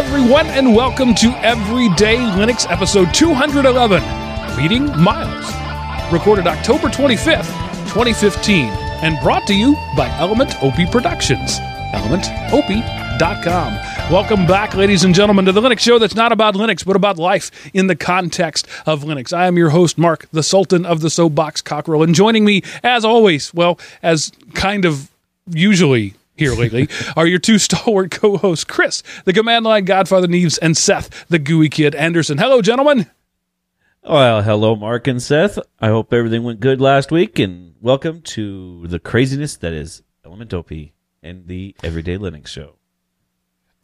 Everyone, and welcome to Everyday Linux episode 211 Meeting Miles. Recorded October 25th, 2015, and brought to you by Element OP Productions. ElementOP.com. Welcome back, ladies and gentlemen, to the Linux show that's not about Linux, but about life in the context of Linux. I am your host, Mark, the Sultan of the Soapbox Cockerel, and joining me, as always, well, as kind of usually here lately are your two stalwart co-hosts, Chris, the command line Godfather Neves, and Seth, the GUI kid Anderson. Hello, gentlemen. Well, hello, Mark and Seth. I hope everything went good last week, and welcome to the craziness that is Element OP and the Everyday Linux Show.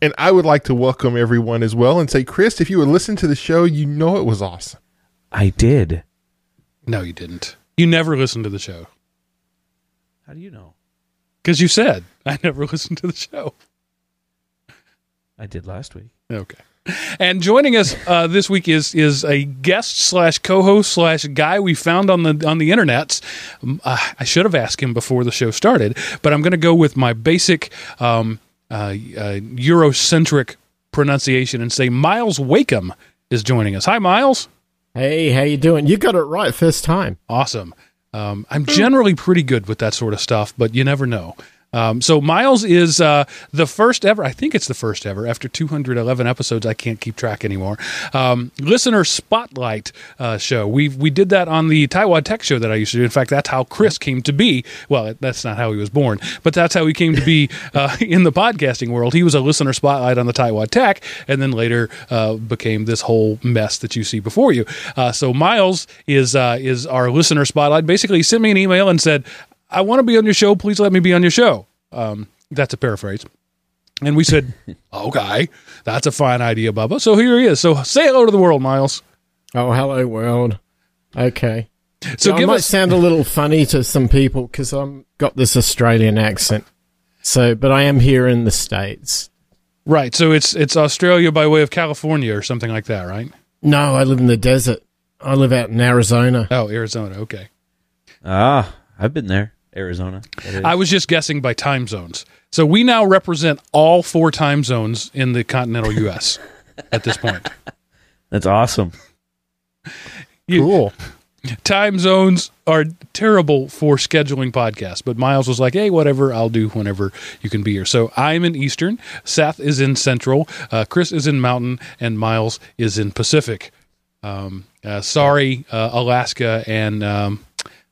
And I would like to welcome everyone as well and say, Chris, if you would listen to the show, you know it was awesome. I did. No, you didn't. You never listened to the show How do you know? because you said I never listened to the show. I did last week. Okay. And joining us uh, this week is is a guest slash co-host slash guy we found on the on the internets. Um, uh, I should have asked him before the show started, but I'm going to go with my basic um, uh, uh, Eurocentric pronunciation and say Miles Wakeham is joining us. Hi, Miles. Hey, how you doing? You got it right first time. Awesome. Um, I'm generally pretty good with that sort of stuff, but you never know. Um, so Miles is uh, the first ever. I think it's the first ever. After 211 episodes, I can't keep track anymore. Um, listener spotlight uh, show. We we did that on the Taiwan Tech show that I used to do. In fact, that's how Chris came to be. Well, that's not how he was born, but that's how he came to be uh, in the podcasting world. He was a listener spotlight on the Taiwan Tech, and then later uh, became this whole mess that you see before you. Uh, so Miles is uh, is our listener spotlight. Basically, he sent me an email and said. I want to be on your show. Please let me be on your show. Um, that's a paraphrase. And we said, okay, that's a fine idea, Bubba. So here he is. So say hello to the world, Miles. Oh, hello world. Okay. So I give might us. sound a little funny to some people because I'm got this Australian accent. So, but I am here in the states. Right. So it's it's Australia by way of California or something like that, right? No, I live in the desert. I live out in Arizona. Oh, Arizona. Okay. Ah, I've been there. Arizona. I was just guessing by time zones. So we now represent all four time zones in the continental U.S. at this point. That's awesome. You- Cool. time zones are terrible for scheduling podcasts, but Miles was like, "Hey, whatever, I'll do whenever you can be here." So I'm in Eastern, Seth is in Central, uh, Chris is in Mountain, and Miles is in Pacific. Um, uh, sorry, uh, Alaska, and um,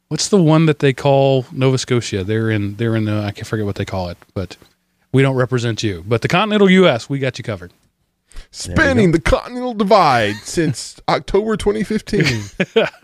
what's the one that they call Nova Scotia? They're in they're in the, I can't forget what they call it, but we don't represent you. But the continental U.S. we got you covered. Spanning the continental divide since October 2015.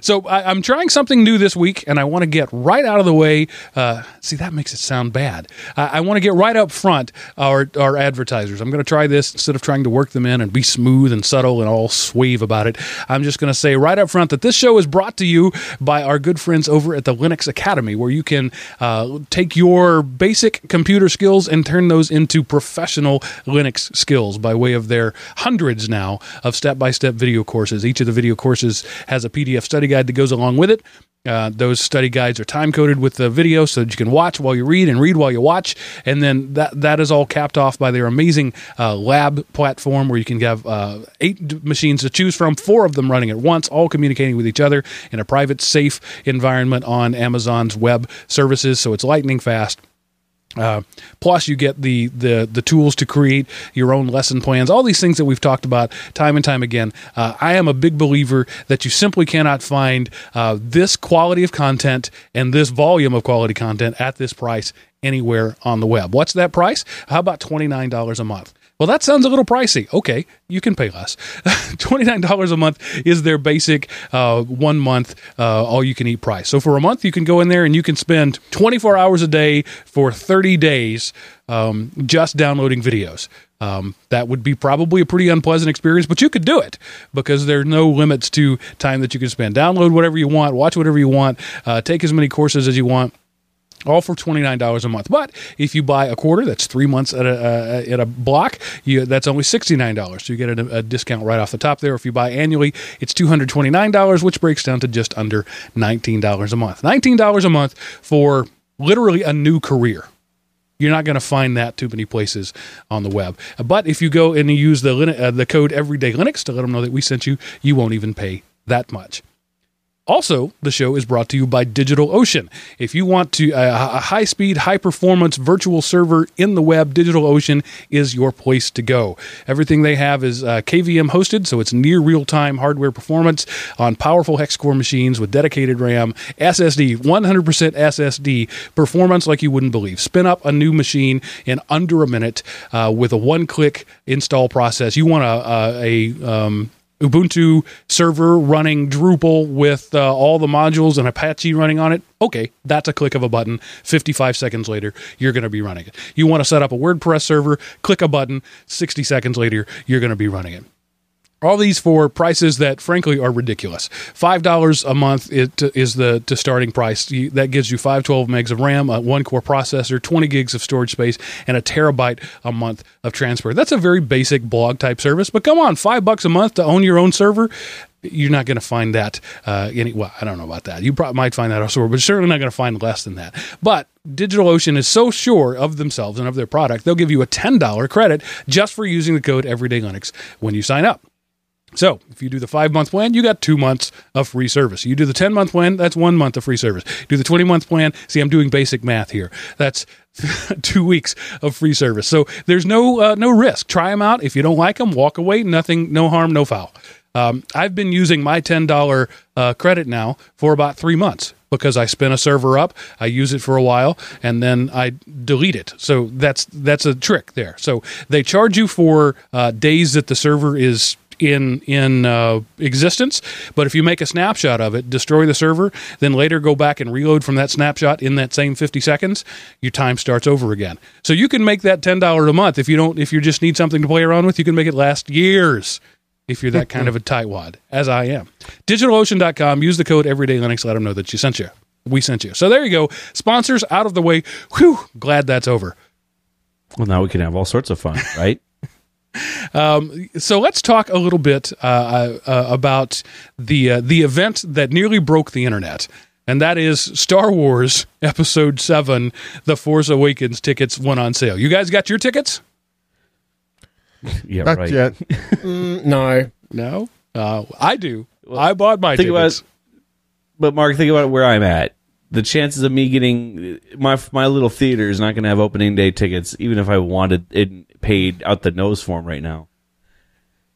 So I, I'm trying something new this week, and I want to get right out of the way. Uh, see, that makes it sound bad. I, I want to get right up front our our advertisers. I'm going to try this instead of trying to work them in and be smooth and subtle and all swave about it. I'm just going to say right up front that this show is brought to you by our good friends over at the Linux Academy, where you can uh, take your basic computer skills and turn those into professional Linux skills by way of their hundreds now of step by step video courses. Each of the video courses has a PDF study guide that goes along with it. Uh, those study guides are time coded with the video so that you can watch while you read and read while you watch. And then that that is all capped off by their amazing uh, lab platform where you can have uh, eight machines to choose from, four of them running at once, all communicating with each other in a private, safe environment on Amazon's web services. So it's lightning fast. Uh, plus, you get the, the the tools to create your own lesson plans. All these things that we've talked about time and time again. Uh, I am a big believer that you simply cannot find uh, this quality of content and this volume of quality content at this price anywhere on the web. What's that price? How about twenty nine dollars a month? Well, that sounds a little pricey. Okay, you can pay less. $29 a month is their basic uh, one month, uh, all you can eat price. So for a month, you can go in there and you can spend 24 hours a day for 30 days um, just downloading videos. Um, that would be probably a pretty unpleasant experience, but you could do it because there are no limits to time that you can spend. Download whatever you want, watch whatever you want, uh, take as many courses as you want all for $29 a month. But if you buy a quarter, that's three months at a, uh, at a block, you, that's only $69. So you get a, a discount right off the top there. If you buy annually, it's $229, which breaks down to just under $19 a month. $19 a month for literally a new career. You're not going to find that too many places on the web. But if you go and you use the uh, the code Everyday Linux to let them know that we sent you, you won't even pay that much. Also, the show is brought to you by DigitalOcean. If you want to uh, a high speed, high performance virtual server in the web, DigitalOcean is your place to go. Everything they have is uh, KVM hosted, so it's near real time hardware performance on powerful hex core machines with dedicated RAM, SSD, 100% SSD performance like you wouldn't believe. Spin up a new machine in under a minute uh, with a one click install process. You want a, a, a um, Ubuntu server running Drupal with uh, all the modules and Apache running on it. Okay, that's a click of a button. 55 seconds later, you're going to be running it. You want to set up a WordPress server, click a button. 60 seconds later, you're going to be running it. All these for prices that, frankly, are ridiculous. Five dollars a month it, is the, the starting price. That gives you five twelve megs of RAM, a one core processor, twenty gigs of storage space, and a terabyte a month of transfer. That's a very basic blog type service. But come on, five bucks a month to own your own server. You're not going to find that uh, any. Well, I don't know about that. You probably might find that elsewhere, but certainly not going to find less than that. But DigitalOcean is so sure of themselves and of their product, they'll give you a ten dollar credit just for using the code Everyday Linux when you sign up. So, if you do the five month plan, you got two months of free service. You do the 10 month plan, that's one month of free service. Do the 20 month plan, see, I'm doing basic math here. That's two weeks of free service. So, there's no, uh, no risk. Try them out. If you don't like them, walk away. Nothing, no harm, no foul. Um, I've been using my $10 uh, credit now for about three months because I spin a server up, I use it for a while, and then I delete it. So that's that's a trick there. So they charge you for uh, days that the server is in in uh, existence. But if you make a snapshot of it, destroy the server, then later go back and reload from that snapshot in that same 50 seconds, your time starts over again. So you can make that ten dollars a month if you don't if you just need something to play around with. You can make it last years if you're that kind of a tightwad, as I am. DigitalOcean.com. Use the code Everyday Linux. Let them know that you sent you. We sent you. So there you go. Sponsors out of the way. Whew. Glad that's over. Well, now we can have all sorts of fun, right? Um, so let's talk a little bit uh, uh, about the uh, the event that nearly broke the internet, and that is Star Wars Episode Seven: The Force Awakens tickets went on sale. You guys got your tickets? yeah, Not right. yet. Mm, no. No, uh, I do. I bought my think about tickets. it, but Mark, think about where I'm at. The chances of me getting my my little theater is not going to have opening day tickets, even if I wanted it paid out the nose for 'em right now.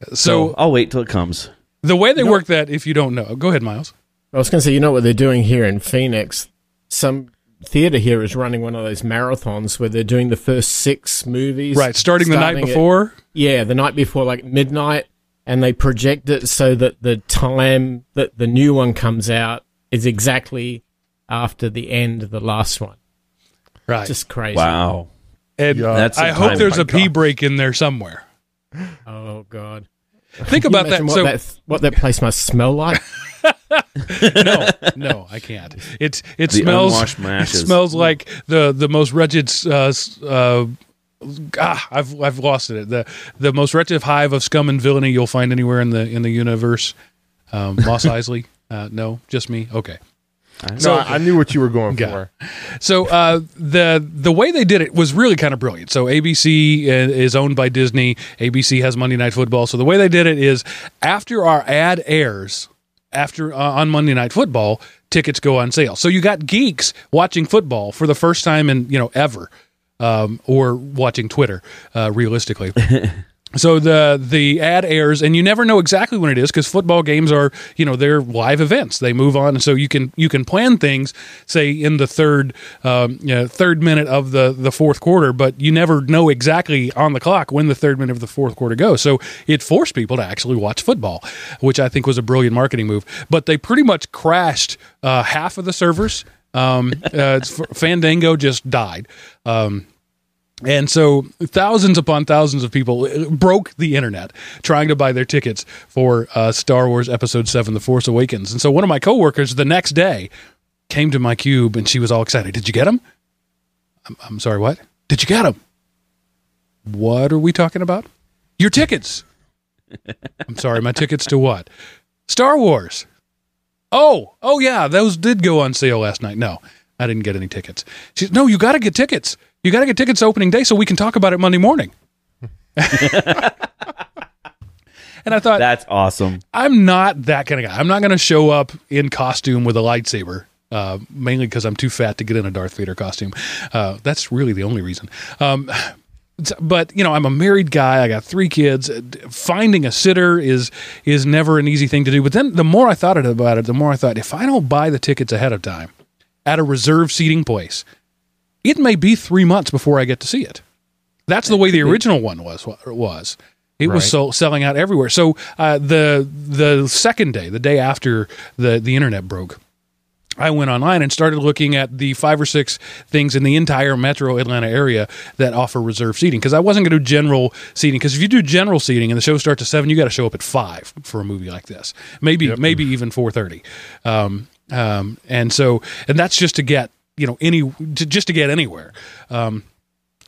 So, So I'll wait till it comes. the way they work that, if you don't know, go ahead, Miles. I was going to say, you know what they're doing here in Phoenix? Some theater here is running one of those marathons where they're doing the first six movies. Right, starting, the night at- before. yeah, the night before, like midnight, and they project it so that the time that the new one comes out is exactly after the end of the last one. Right. Just crazy. Wow, and Yeah. That's I hope there's My a pee God. break in there somewhere. Oh God. Think Can about that. What, So that what that place must smell like? no, no, I can't. It it The smells it smells like the the most wretched. Uh, uh, ah, I've I've lost it. The the most wretched hive of scum and villainy you'll find anywhere in the in the universe. Um, Mos Eisley. Uh, no, just me. Okay. No, I I knew what you were going Got for. So uh, the the way they did it was really kind of brilliant. So ABC is owned by Disney. ABC has Monday Night Football. So the way they did it is after our ad airs, after uh, on Monday Night Football, tickets go on sale. So you got geeks watching football for the first time in you know ever, um, or watching Twitter, uh, realistically. So the the ad airs, and you never know exactly when it is because football games are you know they're live events. They move on, and so you can you can plan things say in the third um, you know, third minute of the the fourth quarter, but you never know exactly on the clock when the third minute of the fourth quarter goes. So it forced people to actually watch football, which I think was a brilliant marketing move. But they pretty much crashed uh, half of the servers. Um, uh, Fandango just died. Um, and so thousands upon thousands of people uh, broke the internet trying to buy their tickets for uh, Star Wars Episode 7 The Force Awakens. And so one of my coworkers the next day came to my cube and she was all excited. Did you get them? I'm, I'm sorry, what? Did you get them? What are we talking about? Your tickets. I'm sorry, my tickets to what? Star Wars. Oh, oh yeah, those did go on sale last night. No, I didn't get any tickets. She said, no, you got to get tickets. You got to get tickets opening day so we can talk about it Monday morning. and I thought, That's awesome. I'm not that kind of guy. I'm not going to show up in costume with a lightsaber, uh, mainly because I'm too fat to get in a Darth Vader costume. Uh, that's really the only reason. Um, but you know, I'm a married guy. I got three kids. Finding a sitter is is never an easy thing to do. But then, the more I thought about it, the more I thought, if I don't buy the tickets ahead of time at a reserved seating place, it may be three months before I get to see it. That's the way the original one was. Was it was so selling out everywhere. So uh, the the second day, the day after the the internet broke, I went online and started looking at the five or six things in the entire metro Atlanta area that offer reserved seating because I wasn't going to do general seating because if you do general seating and the show starts at seven, you got to show up at five for a movie like this, maybe maybe even four thirty, um, um, and so and that's just to get you know any to, just to get anywhere. Um,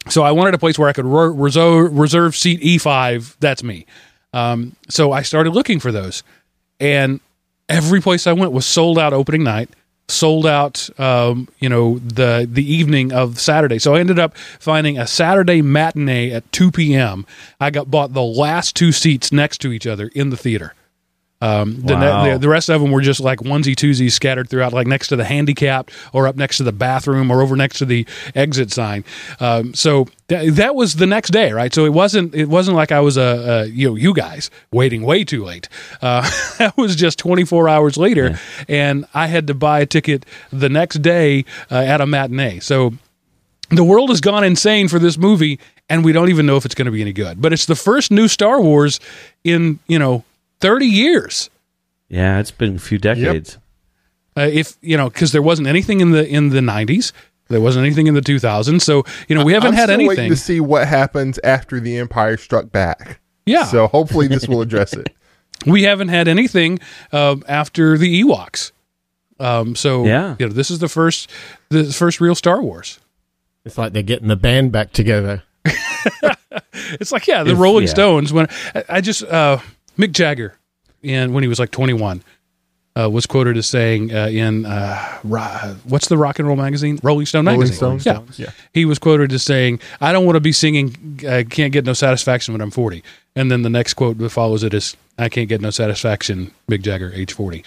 so I wanted a place where I could re- reserve, reserve seat E5. That's me. Um, so I started looking for those, and every place I went was sold out opening night, sold out. Um, you know the the evening of Saturday. So I ended up finding a Saturday matinee at 2 p.m. I got bought the last two seats next to each other in the theater. Um, the, Wow. the, the rest of them were just like onesie twosies scattered throughout, like next to the handicap or up next to the bathroom or over next to the exit sign. Um, so th- that was the next day, right? So it wasn't it wasn't like I was a, a you know you guys waiting way too late. Uh, that was just 24 hours later, and I had to buy a ticket the next day uh, at a matinee. So the world has gone insane for this movie and we don't even know if it's going to be any good but it's the first new star wars in you know 30 years Yeah, it's been a few decades. uh, if you know because there wasn't anything in the in the 90s there wasn't anything in the 2000s so you know we haven't I'm had still waiting anything to see what happens after the Empire struck back. yeah So hopefully this will address it. we haven't had anything um, after the ewoks um, so Yeah. you know this is the first the first real star wars It's like they're getting the band back together. It's like yeah, the If- Rolling yeah. Stones. When I, I just uh, Mick Jagger, in when he was like 21, uh, was quoted as saying uh, in uh, ro- what's the rock and roll magazine, Rolling Stone Rolling magazine. Stone? Yeah. Yeah. he was quoted as saying, "I don't want to be singing. I can't get no satisfaction when I'm 40." And then the next quote that follows it is, "I can't get no satisfaction." Mick Jagger, age 40.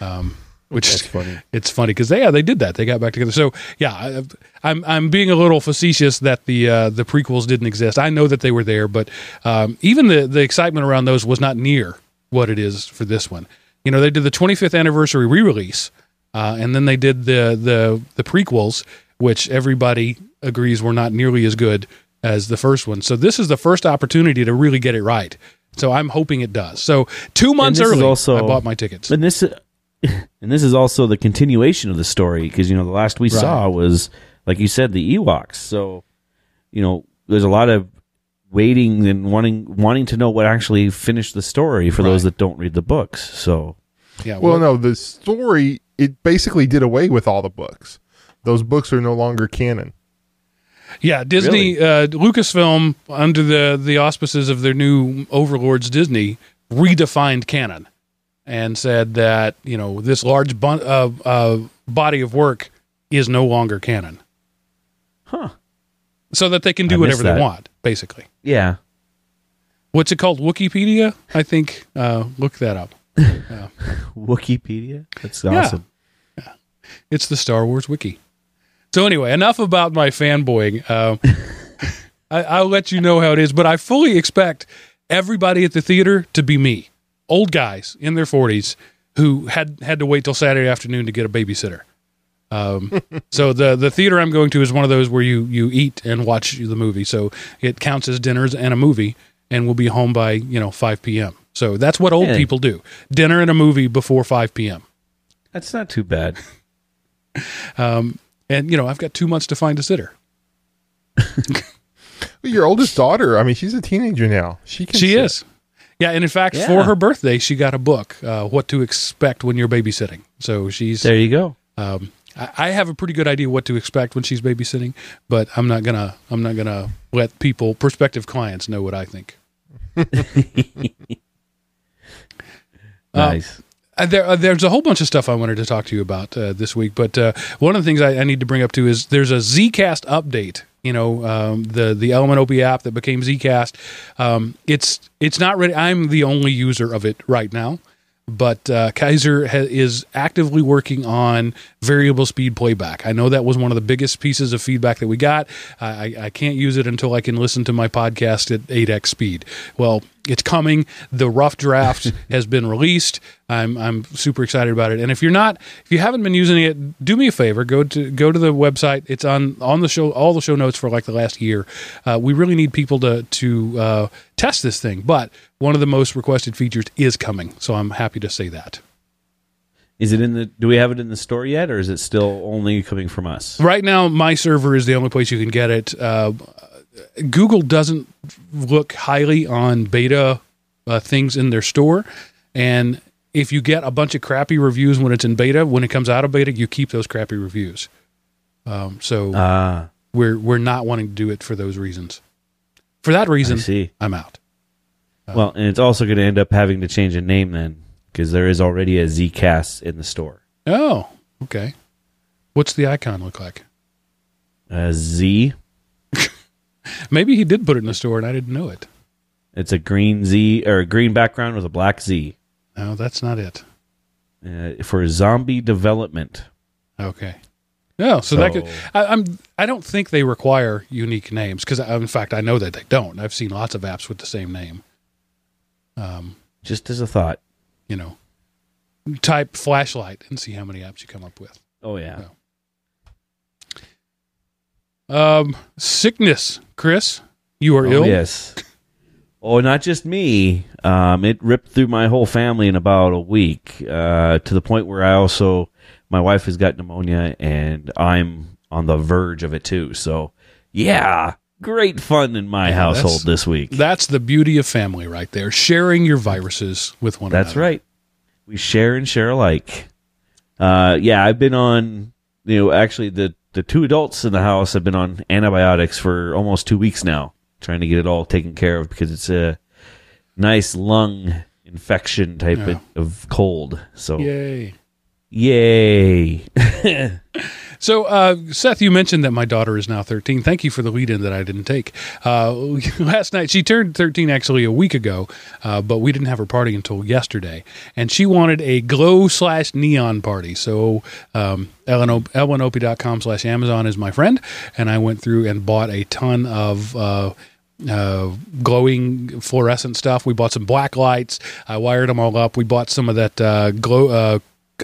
Um, which That's funny. it's funny because they yeah they did that. They got back together. So yeah I, I'm I'm being a little facetious that the uh, the prequels didn't exist. I know that they were there but um, even the the excitement around those was not near what it is for this one. You know they did the 25th anniversary re-release uh, and then they did the the the prequels which everybody agrees were not nearly as good as the first one. So this is the first opportunity to really get it right. So I'm hoping it does. So two months early also- I bought my tickets. And this, and this is also the continuation of the story because you know the last we saw was like you said the Ewoks. So you know there's a lot of waiting and wanting wanting to know what actually finished the story for those that don't read the books. So yeah Well, no, the story it basically did away with all the books. Those books are no longer canon. Yeah, Disney, uh, Lucasfilm, under the the auspices of their new overlords, Disney, redefined canon and said that you know this large bun- uh, uh, body of work is no longer canon. Huh. So that they can do I whatever they want, basically. yeah, What's it called? Wookieepedia, I think. Uh, look that up. Wookieepedia. That's Yeah. awesome. It's the Star Wars wiki. So anyway, enough about my fanboying. Uh, I, I'll let you know how it is, but I fully expect everybody at the theater to be me, old guys in their forties who had had to wait till Saturday afternoon to get a babysitter. Um, so the the theater I'm going to is one of those where you you eat and watch the movie, so it counts as dinners and a movie, and we'll be home by you know 5 p.m. So that's what old Yeah. people do: dinner and a movie before 5 p.m. That's not too bad. Um, and you know, I've got two months to find a sitter. Well, Your oldest daughter, I mean, she's a teenager now. She can. She sit. is. Yeah, and in fact, Yeah. for her birthday, she got a book, uh, "What to Expect When You're Babysitting." So she's. There you go. Um, I, I have a pretty good idea what to expect when she's babysitting, but I'm not gonna. I'm not gonna let people, prospective clients, know what I think. Uh, Nice. Uh, there, uh, there's a whole bunch of stuff I wanted to talk to you about uh, this week, but uh, one of the things I, I need to bring up too is there's a Zcast update. You know, um, the the Element OP app that became Zcast. Um, it's it's not ready. I'm the only user of it right now, but uh, Kaiser ha- is actively working on variable speed playback. I know that was one of the biggest pieces of feedback that we got. I- I can't use it until I can listen to my podcast at 8x speed. Well, it's coming. The rough draft has been released. I'm I'm super excited about it. And if you're not, if you haven't been using it, do me a favor. Go to go to the website. It's on on the show, all the show notes for like the last year. Uh, we really need people to to uh, test this thing. But one of the most requested features is coming, so I'm happy to say that. Is it in the? Do we have it in the store yet, or is it still only coming from us? Right now, my server is the only place you can get it. Uh, Google doesn't look highly on beta uh, things in their store, and if you get a bunch of crappy reviews when it's in beta, when it comes out of beta, you keep those crappy reviews. Um, so Ah, we're we're not wanting to do it for those reasons. For that reason, see. I'm out. Well, and it's also going to end up having to change a name then, because there is already a Zcast in the store. Oh, okay. What's the icon look like? A Z. Maybe he did put it in the store and I didn't know it. It's a green Z or a green background with a black Z No, that's not it. uh, for zombie development. Okay. No, so, that could. I, I'm. I don't think they require unique names because, in fact, I know that they don't. I've seen lots of apps with the same name. Um, Just as a thought. you know, type flashlight and see how many apps you come up with. Oh yeah. Um, sickness, Chris. You are Oh, ill. yes. Oh, not just me. Um, it ripped through my whole family in about a week, uh, to the point where I also, my wife has got pneumonia and I'm on the verge of it too. So, yeah, great fun in my Yeah, household this week. That's the beauty of family, right there. Sharing your viruses with one That's another. That's right. We share and share alike. Uh, yeah, I've been on, you know, actually the, the two adults in the house have been on antibiotics for almost two weeks now, trying to get it all taken care of because it's a nice lung infection type Yeah. of, of cold. So, Yay. yay. So, uh, Seth, you mentioned that my daughter is now 13. Thank you for the lead in that I didn't take. Uh, last night, she turned 13 actually a week ago, uh, but we didn't have her party until yesterday. And she wanted a glow slash neon party. So, um, lnop.com slash Amazon is my friend. And I went through and bought a ton of. Uh, uh, glowing fluorescent stuff. We bought some black lights. I wired them all up. We bought some of that uh, glow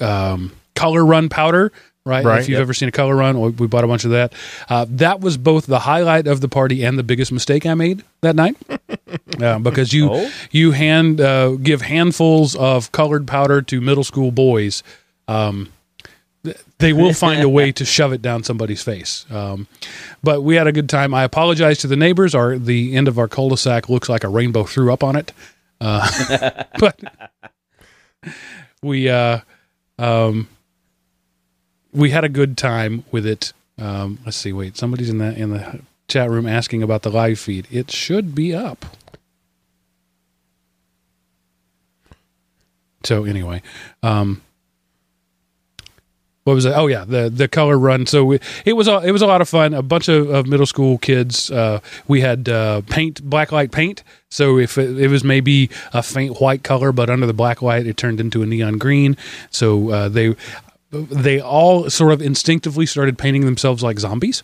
uh, um, color run powder. Right, Right, if you've yep. ever seen a color run, we we bought a bunch of that. Uh, that was both the highlight of the party and the biggest mistake I made that night, uh, because you Oh? you hand uh, give handfuls of colored powder to middle school boys. Um, they will find a way to shove it down somebody's face. Um, but we had a good time. I apologize to the neighbors. Our the end of our cul-de-sac looks like a rainbow threw up on it. Uh, but we uh, um, we had a good time with it. Um, let's see. Wait, somebody's in the in the chat room asking about the live feed. It should be up. So anyway, um, what was it? Oh yeah, the the color run. So we, it was a, it was a lot of fun. A bunch of, of middle school kids. Uh, we had uh, paint, blacklight paint. So if it, it was maybe a faint white color, but under the black light, it turned into a neon green. So uh, they they all sort of instinctively started painting themselves like zombies.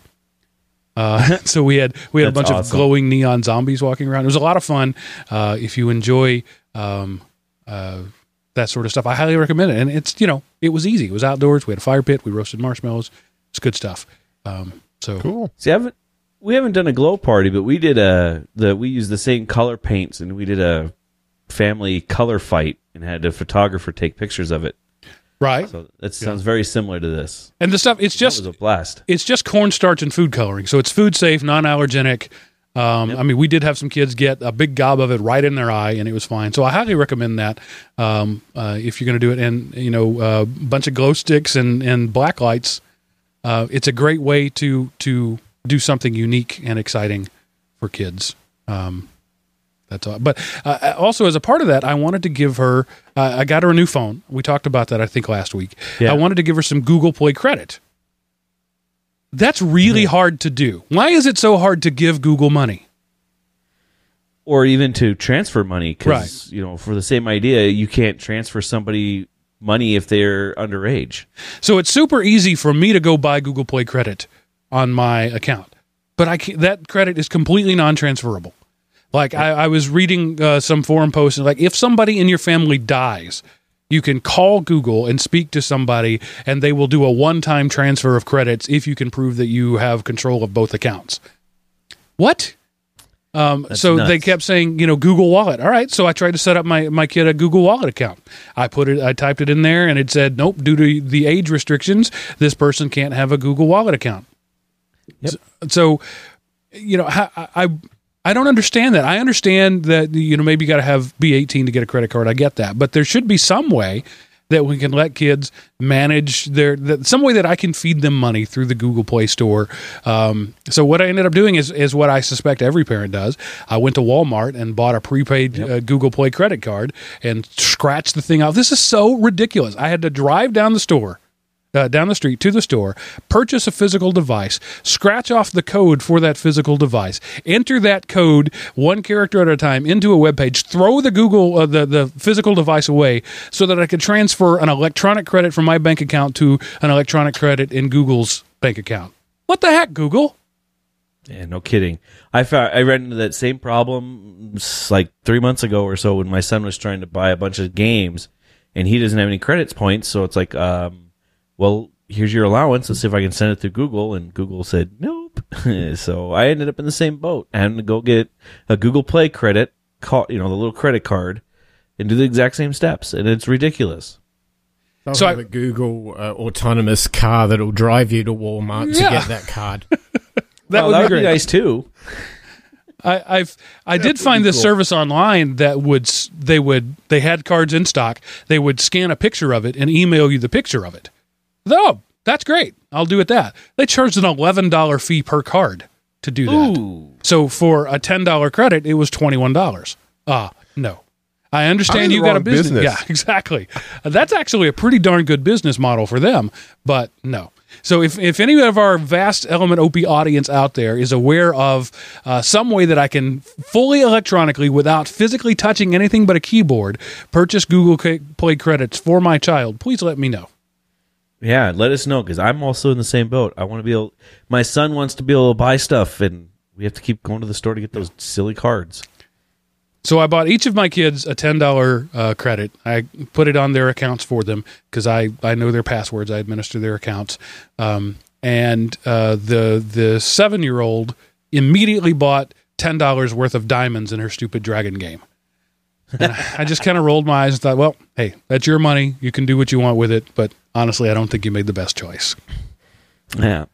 Uh, so we had we had a That's bunch of glowing neon zombies walking around. It was a lot of fun. Uh, if you enjoy um, uh, that sort of stuff, I highly recommend it. And it's you know it was easy. It was outdoors. We had a fire pit. We roasted marshmallows. It's good stuff. Um, so Cool. See, I haven't, we haven't done a glow party, but we did a the we used the same color paints and we did a family color fight and had a photographer take pictures of it. Right, So that sounds very similar to this. and the stuff it's just was a blast. it's just cornstarch and food coloring. So it's food safe, non allergenic. Um, I mean, we did have some kids get a big gob of it right in their eye, and it was fine. So I highly recommend that um, uh, if you're going to do it. And you know, a bunch of glow sticks and and black lights. Uh, it's a great way to to do something unique and exciting for kids. Um, That's all. But uh, also, as a part of that, I wanted to give her. Uh, I got her a new phone. We talked about that, I think, last week. Yeah. I wanted to give her some Google Play credit. That's really hard to do. Why is it so hard to give Google money? or even to transfer money because Right. you know for the same idea you can't transfer somebody money if they're underage So it's super easy for me to go buy Google Play credit on my account, but I can't, that credit is completely non-transferable. Like I, I was reading uh, some forum posts, and like if somebody in your family dies, you can call Google and speak to somebody, and they will do a one-time transfer of credits if you can prove that you have control of both accounts. What? Um, so they kept saying, you know, Google Wallet. All right, so I tried to set up my my kid a Google Wallet account. I put it, I typed it in there, and it said, nope, due to the age restrictions, this person can't have a Google Wallet account. Yep. So, you know, I, I I don't understand that. I understand that you know maybe you got to have be 18 to get a credit card. I get that, but there should be some way that we can let kids manage their that, some way that I can feed them money through the Google Play Store. Um, so what I ended up doing is is what I suspect every parent does. I went to Walmart and bought a prepaid uh, Google Play credit card and scratched the thing out. This is so ridiculous. I had to drive down the store uh, down the street to the store, purchase a physical device, scratch off the code for that physical device, enter that code one character at a time into a web page, throw the Google uh, the the physical device away so that I could transfer an electronic credit from my bank account to an electronic credit in Google's bank account. What the heck, Google? yeah no kidding i found i ran into that same problem like three months ago or so when my son was trying to buy a bunch of games and he doesn't have any credits points so it's like um well here's your allowance. Let's see if i can send it through google. And google said nope. So i ended up in the same boat. Having to go get a google play credit call you know the little credit card and do the exact same steps. And it's ridiculous. They'll So have I- a Google uh, autonomous car that'll drive you to Walmart to get that card. That Well, would that be would great. be nice too. I, I've I did find this service online that would they would they had cards in stock. They would scan a picture of it and email you the picture of it. Oh, that's great. I'll do it that. They charged an eleven dollar fee per card to do that. Ooh. So for a ten dollar credit, it was twenty one dollars. Ah, no. I understand you got a business. business. Yeah, exactly. Uh, that's actually a pretty darn good business model for them, but no. So if, if any of our vast Element OP audience out there is aware of uh, some way that I can fully electronically, without physically touching anything but a keyboard, purchase Google Play credits for my child, please let me know. Yeah, let us know because I'm also in the same boat. I want to be able. My son wants to be able to buy stuff, and we have to keep going to the store to get those silly cards. So I bought each of my kids a ten dollar uh, credit. I put it on their accounts for them because I I know their passwords. I administer their accounts. Um, and uh, the the seven year old immediately bought ten dollars worth of diamonds in her stupid dragon game. And I I just kind of rolled my eyes and thought, well, hey, that's your money. You can do what you want with it. But honestly, I don't think you made the best choice. Yeah,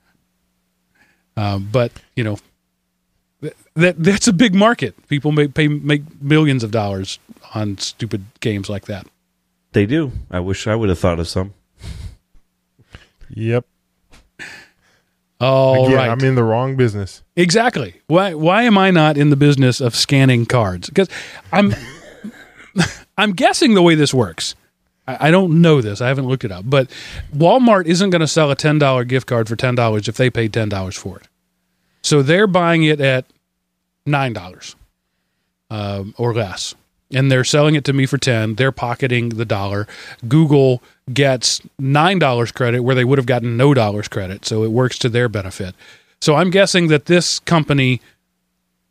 Um, but you know, th- that that's a big market. People make pay make millions of dollars on stupid games like that. they do. I wish I would have thought of some. Yep. All Again, right. I'm in the wrong business. exactly. Why why am I not in the business of scanning cards? Because I'm I'm guessing the way this works. I, don't know this. I haven't looked it up. But Walmart isn't going to sell a ten dollar gift card for ten dollars if they paid ten dollars for it. So they're buying it at nine dollars um, or less, and they're selling it to me for ten. They're pocketing the dollar. Google gets nine dollars credit where they would have gotten no dollars credit, so it works to their benefit. So I'm guessing that this company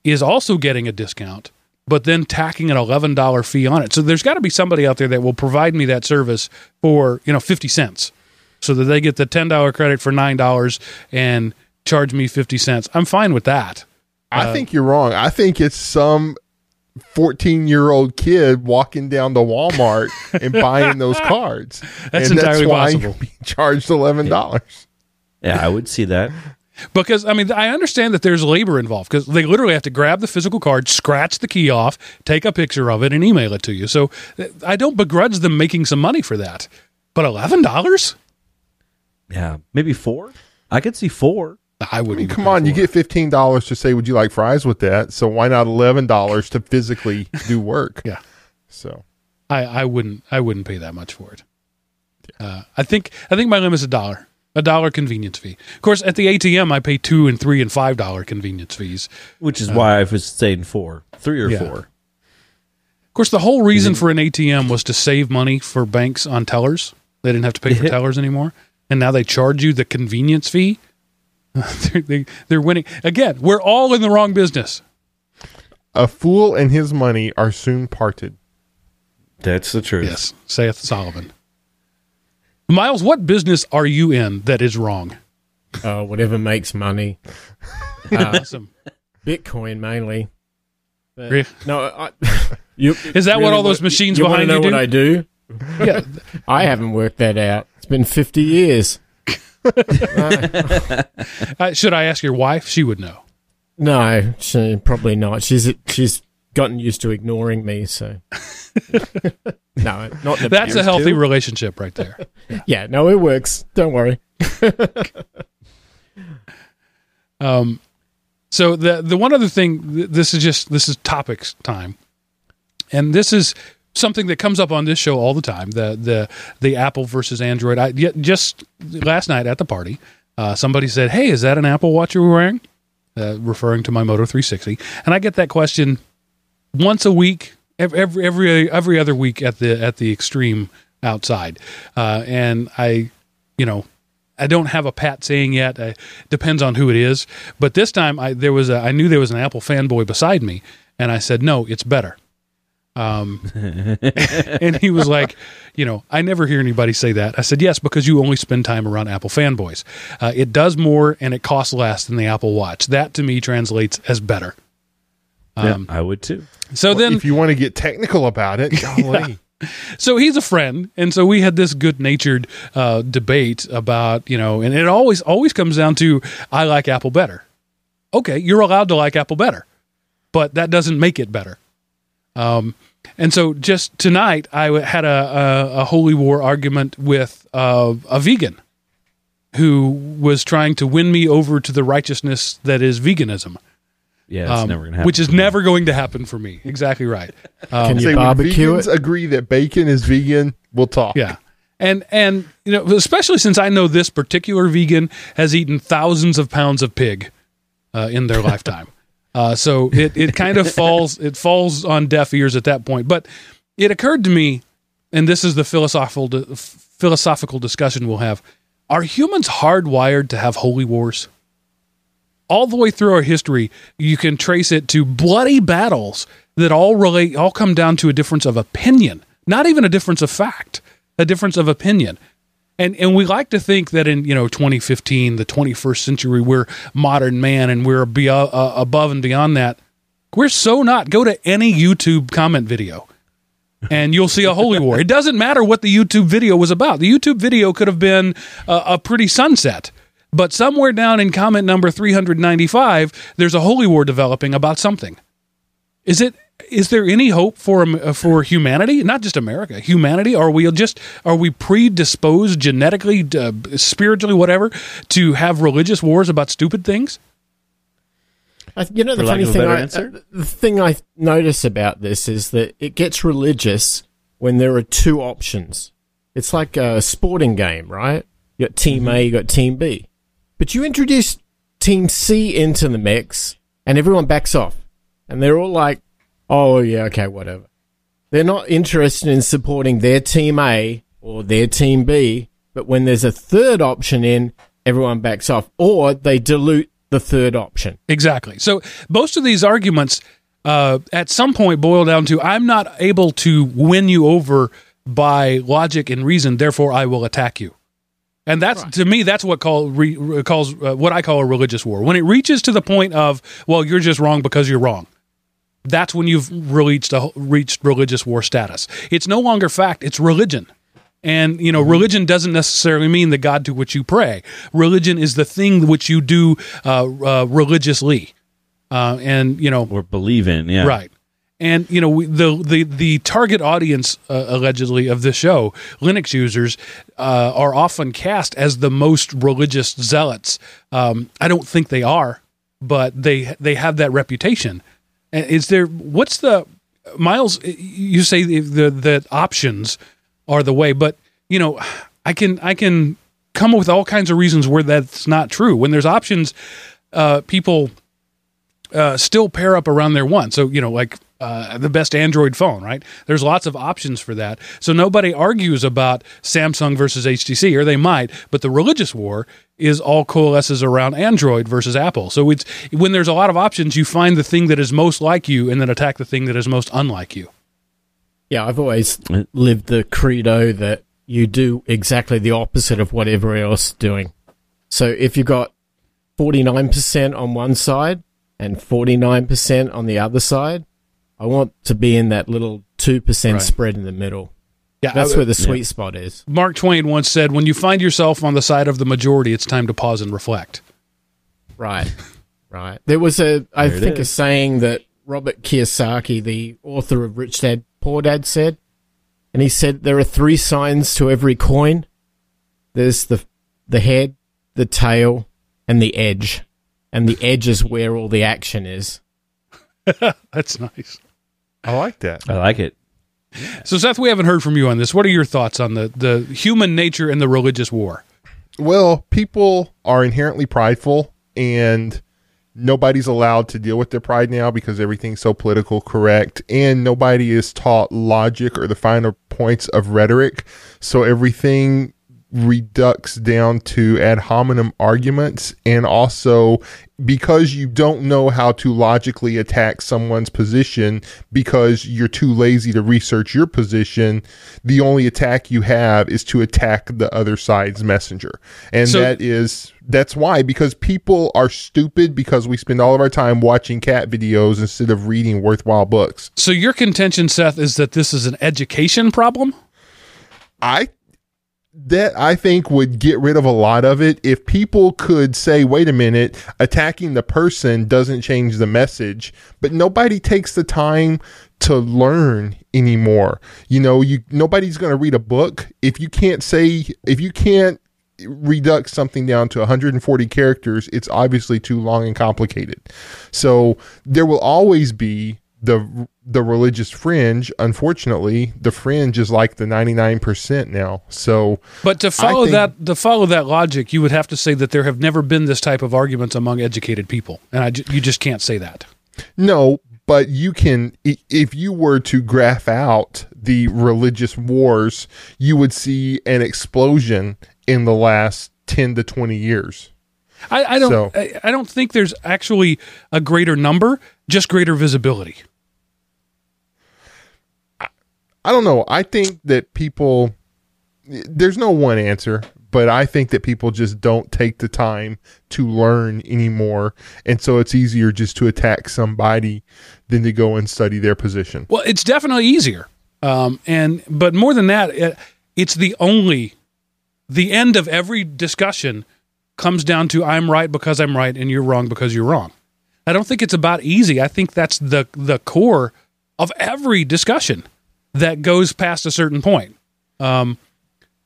is also getting a discount, but then tacking an eleven dollar fee on it. So there's got to be somebody out there that will provide me that service for you know fifty cents, so that they get the ten dollar credit for nine dollars and charge me fifty cents. I'm fine with that. I Uh, think you're wrong. I think it's some 14 year old kid walking down to Walmart and buying those cards. That's and entirely that's why possible. you're being charged $11. Yeah, I would see that. Because I mean, I understand that there's labor involved because they literally have to grab the physical card, scratch the key off, take a picture of it, and email it to you. So uh, I don't begrudge them making some money for that. But eleven dollars? Yeah, maybe four. I could see four. I wouldn't. even Come pay on, you get fifteen dollars to say, "Would you like fries with that?" So why not eleven dollars to physically do work? Yeah. So I, I wouldn't. I wouldn't pay that much for it. Uh, I think. I think my limit is a dollar. A dollar convenience fee. Of course, at the ATM, I pay two and three and five dollar convenience fees. Which is uh, why I was saying four, three or Yeah. four. Of course, the whole reason for an ATM was to save money for banks on tellers. They didn't have to pay for tellers anymore, and now they charge you the convenience fee. they're, they, they're winning again. We're all in the wrong business. a fool and his money are soon parted. That's the truth. Yes, saith Solomon. Miles, what business are you in that is wrong? Uh, whatever makes money. Awesome. Bitcoin mainly. But- Really? no, I, you, Is that what all those machines you, wanna behind know you what do? I do? Yeah, I haven't worked that out. It's been 50 years. Uh, should I ask your wife? She would know. No, she, probably not. She's she's gotten used to ignoring me, so. no, not That's a healthy too. relationship right there. Yeah, no, it works. Don't worry. Um, so the the one other thing, th- this is just this is topics time, and this is something that comes up on this show all the time. The the the Apple versus Android. I just last night at the party, uh, somebody said, "Hey, is that an Apple Watch you're wearing?" Uh, referring to my Moto 360, and I get that question once a week, every every every other week at the at the extreme outside, uh, and I, you know, I don't have a pat saying yet. Uh, depends on who it is. But this time, I there was a, I knew there was an Apple fanboy beside me, and I said, "No, it's better." Um, and he was like, "You know, I never hear anybody say that." I said, "Yes, because you only spend time around Apple fanboys. Uh, it does more and it costs less than the Apple Watch. That to me translates as better." Um, I would too. So then, if you want to get technical about it, golly. so he's a friend and so we had this good natured uh, debate about you know and it always always comes down to i like apple better okay you're allowed to like apple better but that doesn't make it better um, and so just tonight I had a, a, a holy war argument with uh, a vegan who was trying to win me over to the righteousness that is veganism Yeah, it's um, never gonna happen. which is never going to happen for me exactly right Can you Say when barbecue vegans it? agree that bacon is vegan, we'll talk. Yeah. And and you know, especially since I know this particular vegan has eaten thousands of pounds of pig uh, in their lifetime. Uh, so it, it kind of falls it falls on deaf ears at that point. But it occurred to me, and this is the philosophical philosophical discussion we'll have: Are humans hardwired to have holy wars? All the way through our history, you can trace it to bloody battles that all relate, all come down to a difference of opinion, not even a difference of fact, a difference of opinion. And and we like to think that in you know 2015, the 21st century, we're modern man and we're be, uh, uh, above and beyond that. We're so not. Go to any YouTube comment video, and you'll see a holy war. It doesn't matter what the YouTube video was about. The YouTube video could have been a, a pretty sunset, but somewhere down in comment number 395, there's a holy war developing about something. Is it? Is there any hope for um, for humanity? Not just America, humanity. Are we just are we predisposed genetically, uh, spiritually, whatever, to have religious wars about stupid things? I, you know, the funny thing, I, answer? uh, the thing I notice about this is that it gets religious when there are two options. It's like a sporting game, right? You got team A, you got team B. But you introduce team C into the mix and everyone backs off. And they're all like, oh, yeah, okay, whatever. They're not interested in supporting their team A or their team B. But when there's a third option in, everyone backs off or they dilute the third option. Exactly. So most of these arguments uh, at some point boil down to I'm not able to win you over by logic and reason, therefore I will attack you. And that's to me that's what call re, re- calls uh, what I call a religious war. When it reaches to the point of well you're just wrong because you're wrong. That's when you've reached a, reached religious war status. It's no longer fact, it's religion. And you know, religion doesn't necessarily mean the God to which you pray. Religion is the thing which you do uh, uh, religiously, uh, and you know, or believe in. Yeah, right. And you know we, the the the target audience uh, allegedly of this show, Linux users, uh, are often cast as the most religious zealots. Um, I don't think they are, but they they have that reputation. Is there what's the Miles? You say the the, options are the way, but you know I can I can come up with all kinds of reasons where that's not true. When there's options, uh, people uh, still pair up around their one. So, you know, like uh, the best Android phone, right? There's lots of options for that. So nobody argues about Samsung versus HTC, or they might, but the religious war is all coalesces around Android versus Apple. So it's when there's a lot of options, you find the thing that is most like you and then attack the thing that is most unlike you. Yeah, I've always lived the credo that you do exactly the opposite of what everyone else is doing. So if you've got 49% on one side and 49% on the other side, I want to be in that little 2% Right. spread in the middle. Yeah, That's I- where the sweet spot is. Mark Twain once said, "When you find yourself on the side of the majority, it's time to pause and reflect." Right. Right. There was a, I There it think, a saying that Robert Kiyosaki, the author of Rich Dad Poor Dad, said, and he said there are three signs to every coin. There's the the head, the tail, and the edge, and the edge is where all the action is. That's nice. I like that. I like it. So, Seth, we haven't heard from you on this. What are your thoughts on the the human nature and the religious war? Well, people are inherently prideful, and nobody's allowed to deal with their pride now because everything's so political correct, and nobody is taught logic or the finer points of rhetoric. So everything reducts down to ad hominem arguments and also because you don't know how to logically attack someone's position because you're too lazy to research your position the only attack you have is to attack the other side's messenger and So- that is that's why because people are stupid because we spend all of our time watching cat videos instead of reading worthwhile books So, your contention, Seth, is that this is an education problem. I that I think would get rid of a lot of it if people could say, wait a minute, attacking the person doesn't change the message, but nobody takes the time to learn anymore. You know, you nobody's going to read a book if you can't say if you can't redux something down to 140 characters, it's obviously too long and complicated. So there will always be the the religious fringe. Unfortunately, the fringe is like the 99% now. So But to follow think- that to follow that logic, you would have to say that there have never been this type of arguments among educated people, and I ju- you just can't say that. no, but you can if you were to graph out the religious wars, you would see an explosion in the last 10 to 20 years. I, I don't. So- I, I don't think there's actually a greater number, just greater visibility. I don't know. I think that people, there's no one answer, but I think that people just don't take the time to learn anymore. And so it's easier just to attack somebody than to go and study their position. Well, it's definitely easier, um, and but more than that, it, it's the only. The end of every discussion comes down to I'm right because I'm right and you're wrong because you're wrong. I don't think it's about easy. I think that's the the core of every discussion that goes past a certain point. Um,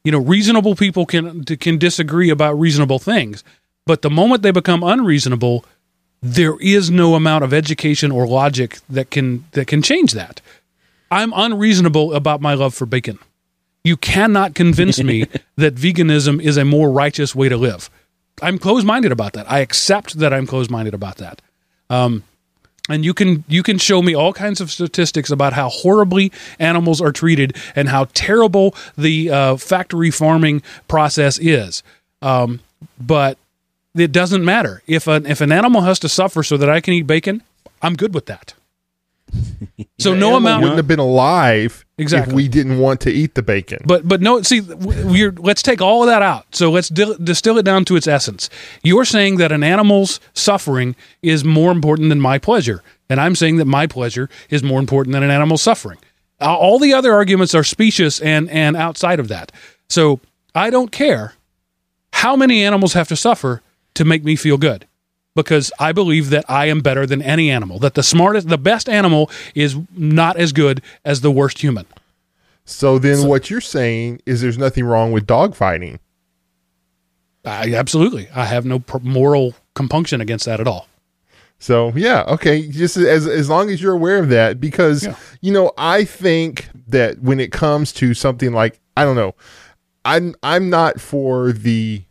you know, reasonable people can can disagree about reasonable things, but the moment they become unreasonable, there is no amount of education or logic that can that can change that. I'm unreasonable about my love for bacon. You cannot convince me that veganism is a more righteous way to live. I'm closed-minded about that. I accept that I'm closed-minded about that. Um, and you can you can show me all kinds of statistics about how horribly animals are treated and how terrible the uh, factory farming process is. Um, but it doesn't matter if an if an animal has to suffer so that I can eat bacon. I'm good with that. So no amount wouldn't have been alive Exactly. if we didn't want to eat the bacon. But but no, see, we're let's take all of that out. So let's di- distill it down to its essence. You're saying that an animal's suffering is more important than my pleasure, and I'm saying that my pleasure is more important than an animal's suffering. Uh, All the other arguments are specious and and outside of that. So I don't care how many animals have to suffer to make me feel good. Because I believe that I am better than any animal. That the smartest, the best animal is not as good as the worst human. So then, what you're saying is there's nothing wrong with dogfighting. I, absolutely, I have no pr- moral compunction against that at all. So yeah, okay. Just as as long as you're aware of that, because Yeah. you know, I think that when it comes to something like I don't know, I'm I'm not for the,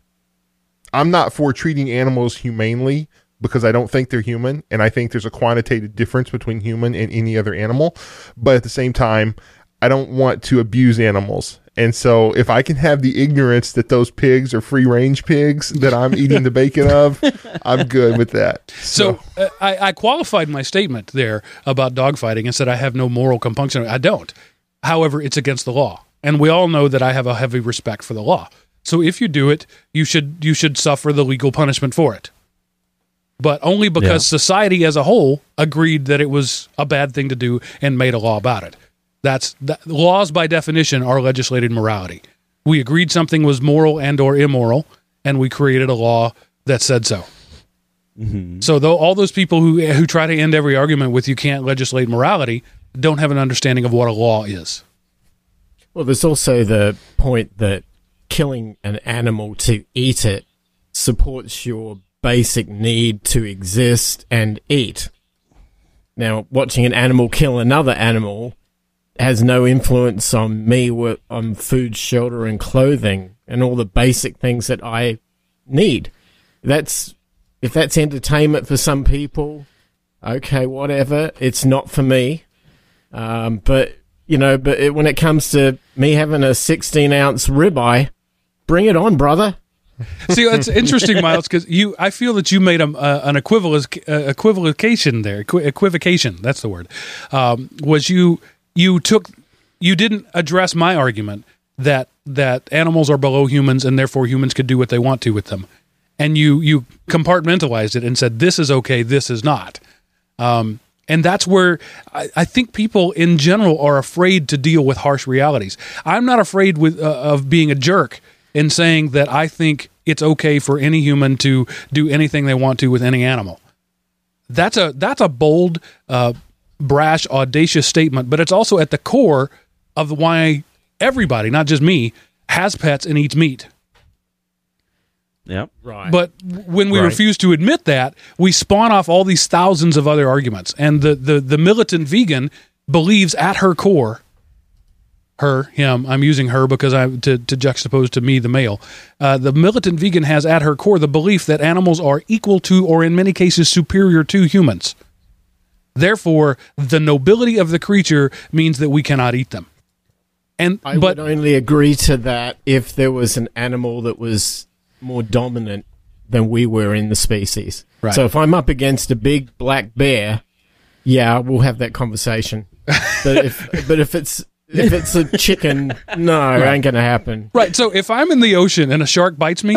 I'm not for treating animals humanely because I don't think they're human, and I think there's a quantitative difference between human and any other animal. But at the same time, I don't want to abuse animals. And so, if I can have the ignorance that those pigs are free range pigs that I'm eating the bacon of, I'm good with that. So uh, I, I qualified my statement there about dogfighting and said I have no moral compunction. I don't. However, it's against the law, and we all know that I have a heavy respect for the law. So if you do it, you should you should suffer the legal punishment for it. But only because society as a whole agreed that it was a bad thing to do and made a law about it. That's that, laws by definition are legislated morality. We agreed something was moral and or immoral, and we created a law that said so. Mm-hmm. So though all those people who who try to end every argument with you can't legislate morality don't have an understanding of what a law is. Well, there's also the point that killing an animal to eat it supports your basic need to exist and eat. Now, watching an animal kill another animal has no influence on me on food, shelter, and clothing and all the basic things that I need. That's if that's entertainment for some people, okay, whatever. It's not for me. Um, but you know, but it, when it comes to me having a 16 ounce ribeye, bring it on, brother. See, it's interesting, Miles, because you. I feel that you made a, an equivalent uh, equivocation there. Equi- equivocation. That's the word. Um, was you you took you didn't address my argument that that animals are below humans and therefore humans could do what they want to with them, and you you compartmentalized it and said this is okay, this is not. Um, and that's where I, I think people in general are afraid to deal with harsh realities. I'm not afraid with uh, of being a jerk in saying that I think it's okay for any human to do anything they want to with any animal. That's a that's a bold, uh, brash, audacious statement, but it's also at the core of why everybody, not just me, has pets and eats meat. Yep. Right. But when we Right. refuse to admit that, we spawn off all these thousands of other arguments. And the, the, the militant vegan believes at her core, her, him, I'm using her because I to, to juxtapose to me, the male. Uh, the militant vegan has at her core the belief that animals are equal to, or in many cases, superior to humans. Therefore, the nobility of the creature means that we cannot eat them. And I but would only agree to that if there was an animal that was more dominant than we were in the species. Right. So if I'm up against a big black bear, yeah, we'll have that conversation. but if but if it's if it's a chicken, no, it ain't gonna happen. Right. So if I'm in the ocean and a shark bites me,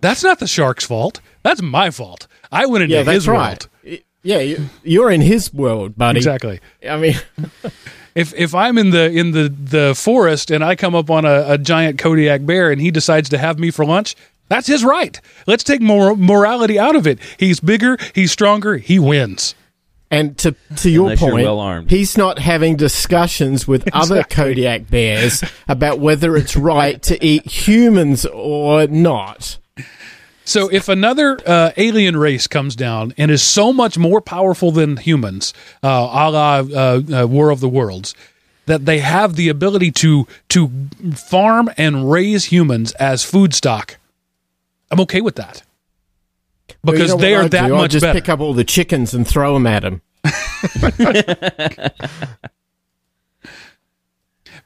that's not the shark's fault. That's my fault. I went into Yeah, that's his right. world. Yeah, you- you're in his world, buddy. Exactly. I mean, If if I'm in the in the the forest and I come up on a, a giant Kodiak bear and he decides to have me for lunch, that's his right. Let's take mor- morality out of it. He's bigger. He's stronger. He wins. And to to your Unless point, well-armed. he's not having discussions with other Kodiak bears about whether it's right to eat humans or not. So if another uh, alien race comes down and is so much more powerful than humans, uh, a la uh, uh, War of the Worlds, that they have the ability to to farm and raise humans as food stock, I'm okay with that Well, you because know they are I'd that do? I'd much just better. pick up all the chickens and throw them at him.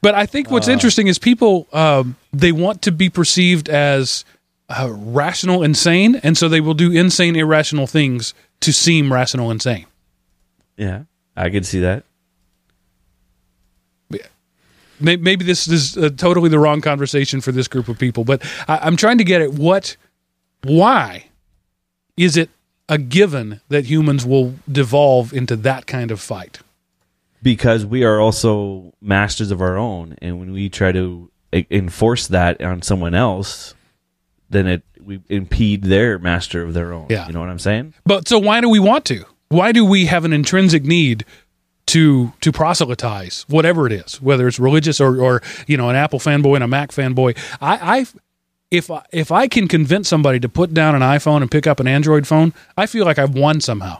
But I think what's interesting is people um, they want to be perceived as uh, rational, insane, and so they will do insane, irrational things to seem rational, insane. Yeah. I could see that. Maybe this is uh, totally the wrong conversation for this group of people, but I, I'm trying to get at what, why is it a given that humans will devolve into that kind of fight? because we are also masters of our own and when we try to enforce that on someone else then it we impede their master of their own. Yeah. You know what I'm saying? But so why do we want to? Why do we have an intrinsic need to to proselytize whatever it is, whether it's religious or or you know an Apple fanboy and a Mac fanboy? I, I if I, if I can convince somebody to put down an iPhone and pick up an Android phone, I feel like I've won somehow.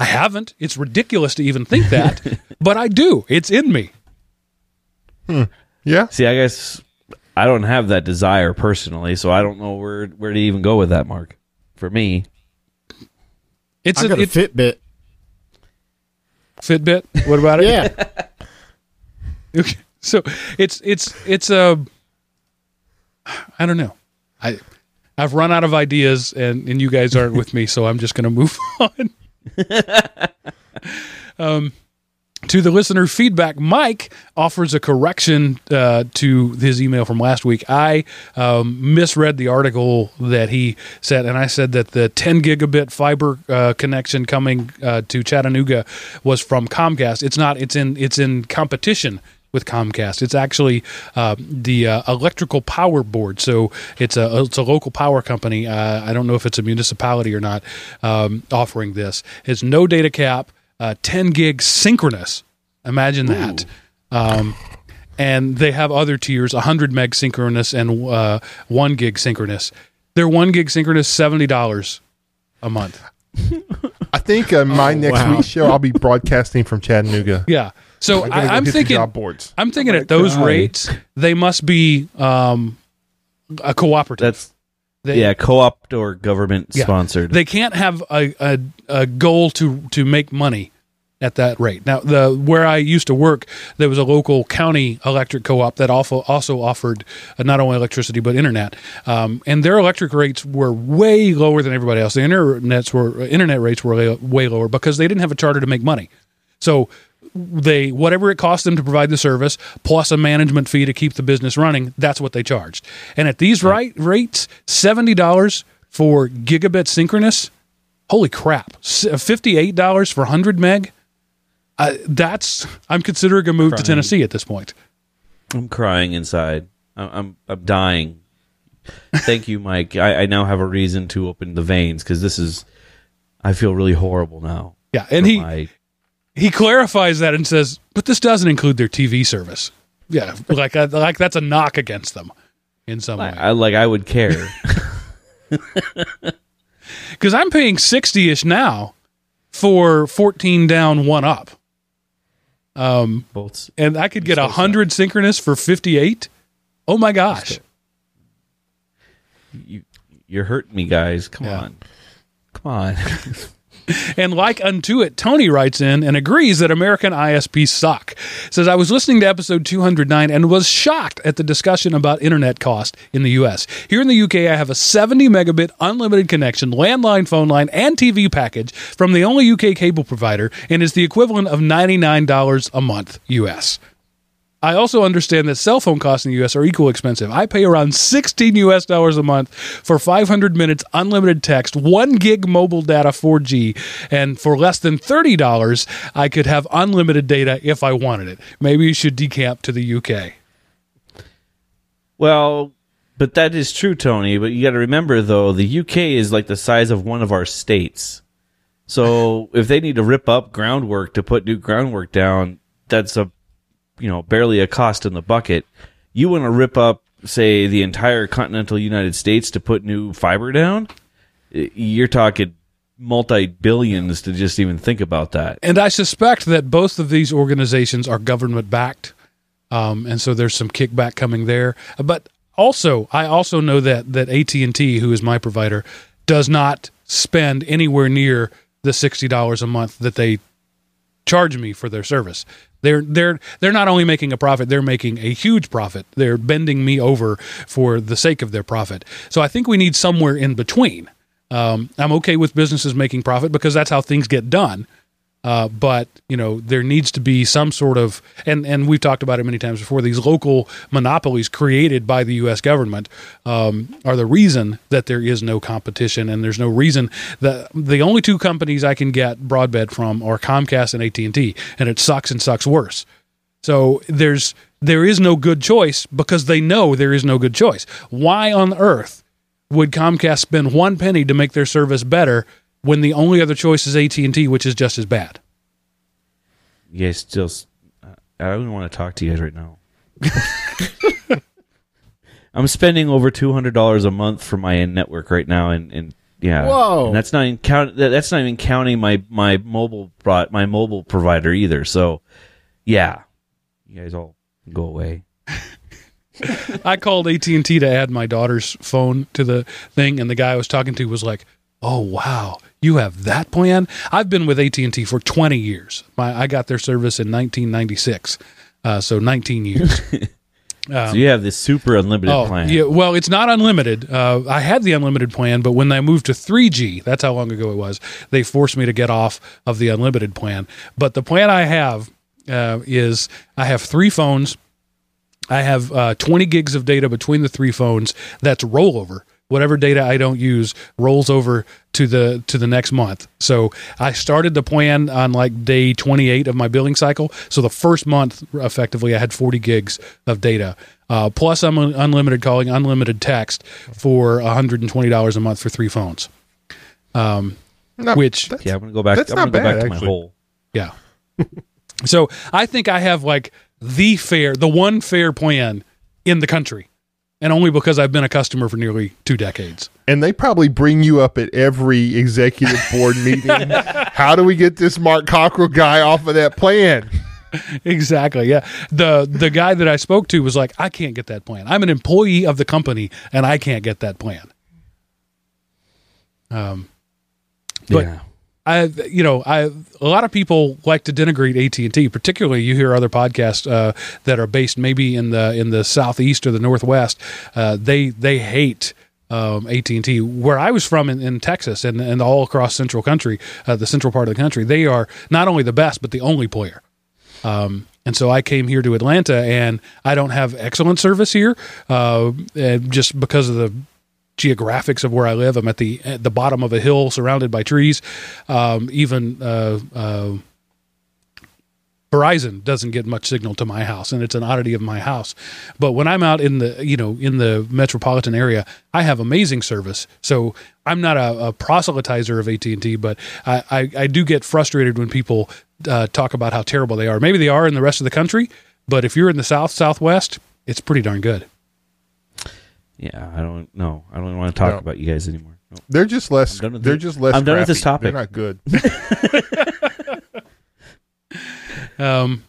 I haven't. It's ridiculous to even think that, but I do. It's in me. Hmm. Yeah. See, I guess I don't have that desire personally, so I don't know where where to even go with that, Mark. For me, It's I a, got a it, Fitbit. Fitbit. What about it? Yeah. Okay. So it's it's it's a I don't know. I I've run out of ideas and and you guys aren't with me, so I'm just going to move on. um to the listener feedback, Mike offers a correction uh, to his email from last week. I um, misread the article that he said, and I said that the 10 gigabit fiber uh, connection coming uh, to Chattanooga was from Comcast. It's not. It's in. It's in competition with Comcast. It's actually uh, the uh, electrical power board. So it's a it's a local power company. Uh, I don't know if it's a municipality or not um, offering this. It's no data cap, uh, 10 gig synchronous. Imagine that. Um, and they have other tiers 100 meg synchronous and uh, 1 gig synchronous. Their 1 gig synchronous $70 a month. I think uh, my Oh, next wow. week's show, I'll be broadcasting from Chattanooga. Yeah. So I'm, I, I'm thinking job boards. I'm thinking I'm at those gonna rates they must be um, a cooperative. that's They, yeah, co-op or government Yeah. sponsored. They can't have a, a, a goal to to make money at that rate. Now, the where I used to work, there was a local county electric co-op that also also offered uh, not only electricity but internet, um, and their electric rates were way lower than everybody else. The internets were internet rates were way- way lower because they didn't have a charter to make money. So they whatever it cost them to provide the service plus a management fee to keep the business running that's what they charged and at these right rates $70 for gigabit synchronous holy crap $58 for 100 meg uh, that's i'm considering a move to tennessee at this point I'm crying inside. I'm I'm, I'm dying. Thank you, Mike. I, I now have a reason to open the veins because this is. I feel really horrible now. yeah and he my- he clarifies that and says but this doesn't include their tv service yeah like like that's a knock against them in some way I, I like. I would care. because I'm paying sixty ish now for fourteen down, one up, um, Both. and I could get a hundred synchronous for fifty eight. Oh my gosh! You, you're hurting me, guys. Come Yeah. on. Come on. And like unto it, Tony writes in and agrees that American ISPs suck. Says I was listening to episode 209 and was shocked at the discussion about internet cost in the US. Here in the UK, I have a 70 megabit unlimited connection, landline, phone line, and TV package from the only UK cable provider, and is the equivalent of $99 a month US. I also understand that cell phone costs in the US are equally expensive. I pay around 16 US dollars a month for 500 minutes unlimited text, 1 gig mobile data 4G, and for less than $30 I could have unlimited data if I wanted it. Maybe you should decamp to the UK. Well, but that is true, Tony. But you got to remember, though, the UK is like the size of one of our states. So if they need to rip up groundwork to put new groundwork down, that's a, you know, barely a cost in the bucket. You want to rip up, say, the entire continental United States to put new fiber down? You're talking multi billions to just even think about that. And I suspect that both of these organizations are government backed. Um, and so there's some kickback coming there. But also, I also know that that AT&T, who is my provider, does not spend anywhere near the $60 a month that they charge me for their service. They're they're they're not only making a profit, they're making a huge profit. They're bending me over for the sake of their profit. So I think we need somewhere in between. Um, I'm okay with businesses making profit because that's how things get done. Uh, but you know there needs to be some sort of and and we've talked about it many times before. These local monopolies created by the U.S. government um, are the reason that there is no competition and there's no reason that the only two companies I can get broadband from are Comcast and AT and T, and it sucks and sucks worse. So there's there is no good choice because they know there is no good choice. Why on earth would Comcast spend one penny to make their service better when the only other choice is AT and T, which is just as bad? Guys still. I don't want to talk to you guys right now. I'm spending over two hundred dollars a month for my network right now, and, and yeah, Whoa. and that's not even count. That's not even counting my my mobile my mobile provider either. So, yeah, you guys all go away. I called AT and T to add my daughter's phone to the thing, and the guy I was talking to was like, "Oh wow, you have that plan?" I've been with AT and T for 20 years. My I got their service in 1996, uh, so 19 years. so you have this super unlimited oh, plan. yeah. Well, it's not unlimited. Uh, I had the unlimited plan, but when I moved to 3G, that's how long ago it was. They forced me to get off of the unlimited plan. But the plan I have uh, is I have three phones. I have uh, 20 gigs of data between the three phones. That's rollover. Whatever data I don't use rolls over to the to the next month. So I started the plan on like day 28 of my billing cycle. So the first month, effectively, I had 40 gigs of data. Uh, plus, I'm unlimited calling, unlimited text for 120 dollars a month for three phones. Um, Not- which Yeah, I'm gonna go back. That's I'm not gonna go bad, back to my actually. hole. yeah. so I think I have like the fair, the one fair plan in the country, and only because I've been a customer for nearly two decades. and they probably bring you up at every executive board meeting. How do we get this Mark Cockrell guy off of that plan? Exactly. Yeah. The the guy that I spoke to was like, I can't get that plan. I'm an employee of the company and I can't get that plan. Um But- yeah. I, you know, I a lot of people like to denigrate AT and T. Particularly, you hear other podcasts uh, that are based maybe in the in the southeast or the northwest. Uh, they they hate um, AT and T. Where I was from in, in Texas and and all across central country, uh, the central part of the country, they are not only the best but the only player. Um, and so I came here to Atlanta, and I don't have excellent service here, uh, just because of the geographics of where I live. I'm at the at the bottom of a hill surrounded by trees. Um, even uh, uh, Verizon doesn't get much signal to my house, and it's an oddity of my house. But when I'm out in the you know in the metropolitan area, I have amazing service. So I'm not a, a proselytizer of AT and T, but I, I, I do get frustrated when people uh, talk about how terrible they are. Maybe they are in the rest of the country, but if you're in the south southwest, it's pretty darn good. Yeah, I don't know. I don't want to talk No. about you guys anymore. No. They're just less. I'm done with They're it. just less. I'm done with this crappy. topic. They're not good. Um,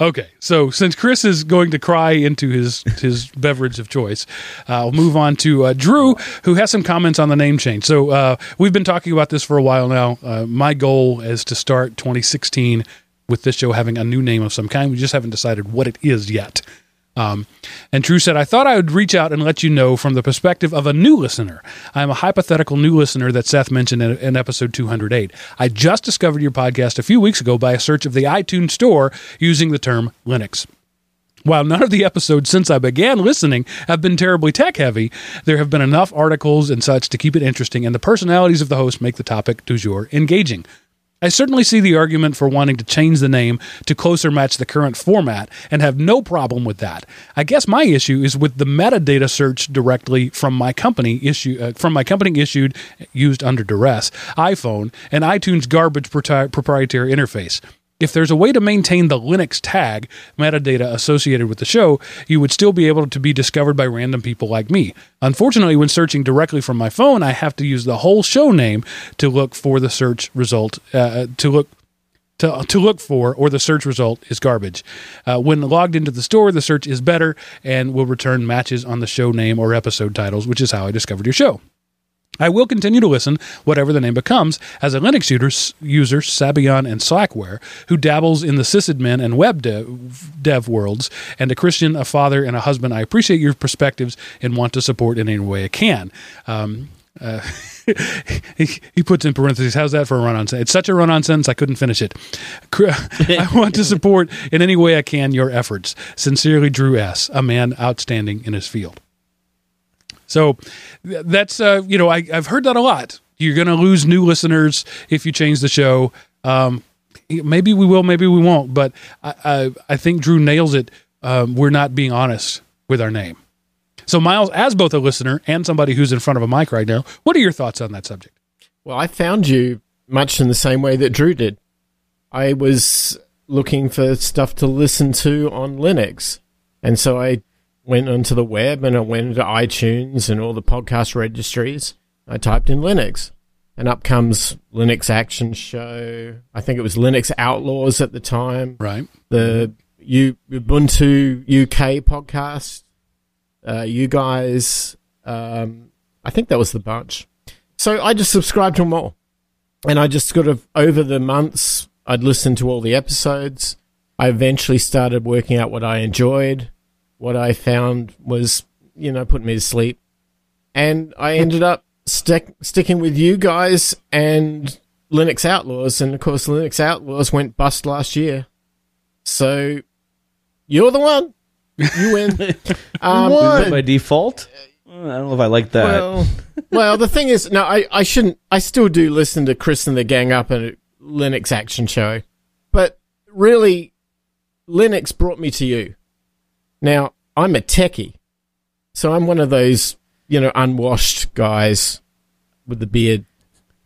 okay, so since Chris is going to cry into his his beverage of choice, uh, I'll move on to uh, Drew, who has some comments on the name change. So uh, we've been talking about this for a while now. Uh, my goal is to start 2016 with this show having a new name of some kind. We just haven't decided what it is yet. Um, and Drew said, I thought I would reach out and let you know from the perspective of a new listener. I'm a hypothetical new listener that Seth mentioned in, in episode 208. I just discovered your podcast a few weeks ago by a search of the iTunes store using the term Linux. While none of the episodes since I began listening have been terribly tech heavy, there have been enough articles and such to keep it interesting, and the personalities of the host make the topic du jour engaging. I certainly see the argument for wanting to change the name to closer match the current format and have no problem with that. I guess my issue is with the metadata search directly from my company issue uh, from my company issued used under duress iPhone and iTunes garbage proprietary interface. If there's a way to maintain the Linux tag metadata associated with the show, you would still be able to be discovered by random people like me. Unfortunately, when searching directly from my phone, I have to use the whole show name to look for the search result. Uh, to look to, to look for, or the search result is garbage. Uh, when logged into the store, the search is better and will return matches on the show name or episode titles, which is how I discovered your show. I will continue to listen, whatever the name becomes, as a Linux user, user Sabian and Slackware, who dabbles in the sysadmin and web dev, dev worlds, and a Christian, a father, and a husband. I appreciate your perspectives and want to support in any way I can. Um, uh, he, he puts in parentheses, how's that for a run on sentence? It's such a run on sentence, I couldn't finish it. I want to support in any way I can your efforts. Sincerely, Drew S., a man outstanding in his field. So that's uh, you know I, I've heard that a lot. You're going to lose new listeners if you change the show. Um, maybe we will, maybe we won't. But I I, I think Drew nails it. Um, we're not being honest with our name. So, Miles, as both a listener and somebody who's in front of a mic right now, what are your thoughts on that subject? Well, I found you much in the same way that Drew did. I was looking for stuff to listen to on Linux. And so I went onto the web and I went into iTunes and all the podcast registries. I typed in Linux and up comes Linux Action Show. I think it was Linux Outlaws at the time. Right. The U- Ubuntu UK podcast. Uh, you guys, um, I think that was the bunch. So I just subscribed to them all. And I just sort of, over the months, I'd listened to all the episodes. I eventually started working out what I enjoyed. What I found was, you know, putting me to sleep. And I ended up stick, sticking with you guys and Linux Outlaws. And of course, Linux Outlaws went bust last year. So you're the one. You win. um, won. by default. I don't know if I like that. well, well, the thing is, no, I, I shouldn't. I still do listen to Chris and the gang up at Linux Action Show, but really, Linux brought me to you. Now I'm a techie, so I'm one of those you know unwashed guys with the beard.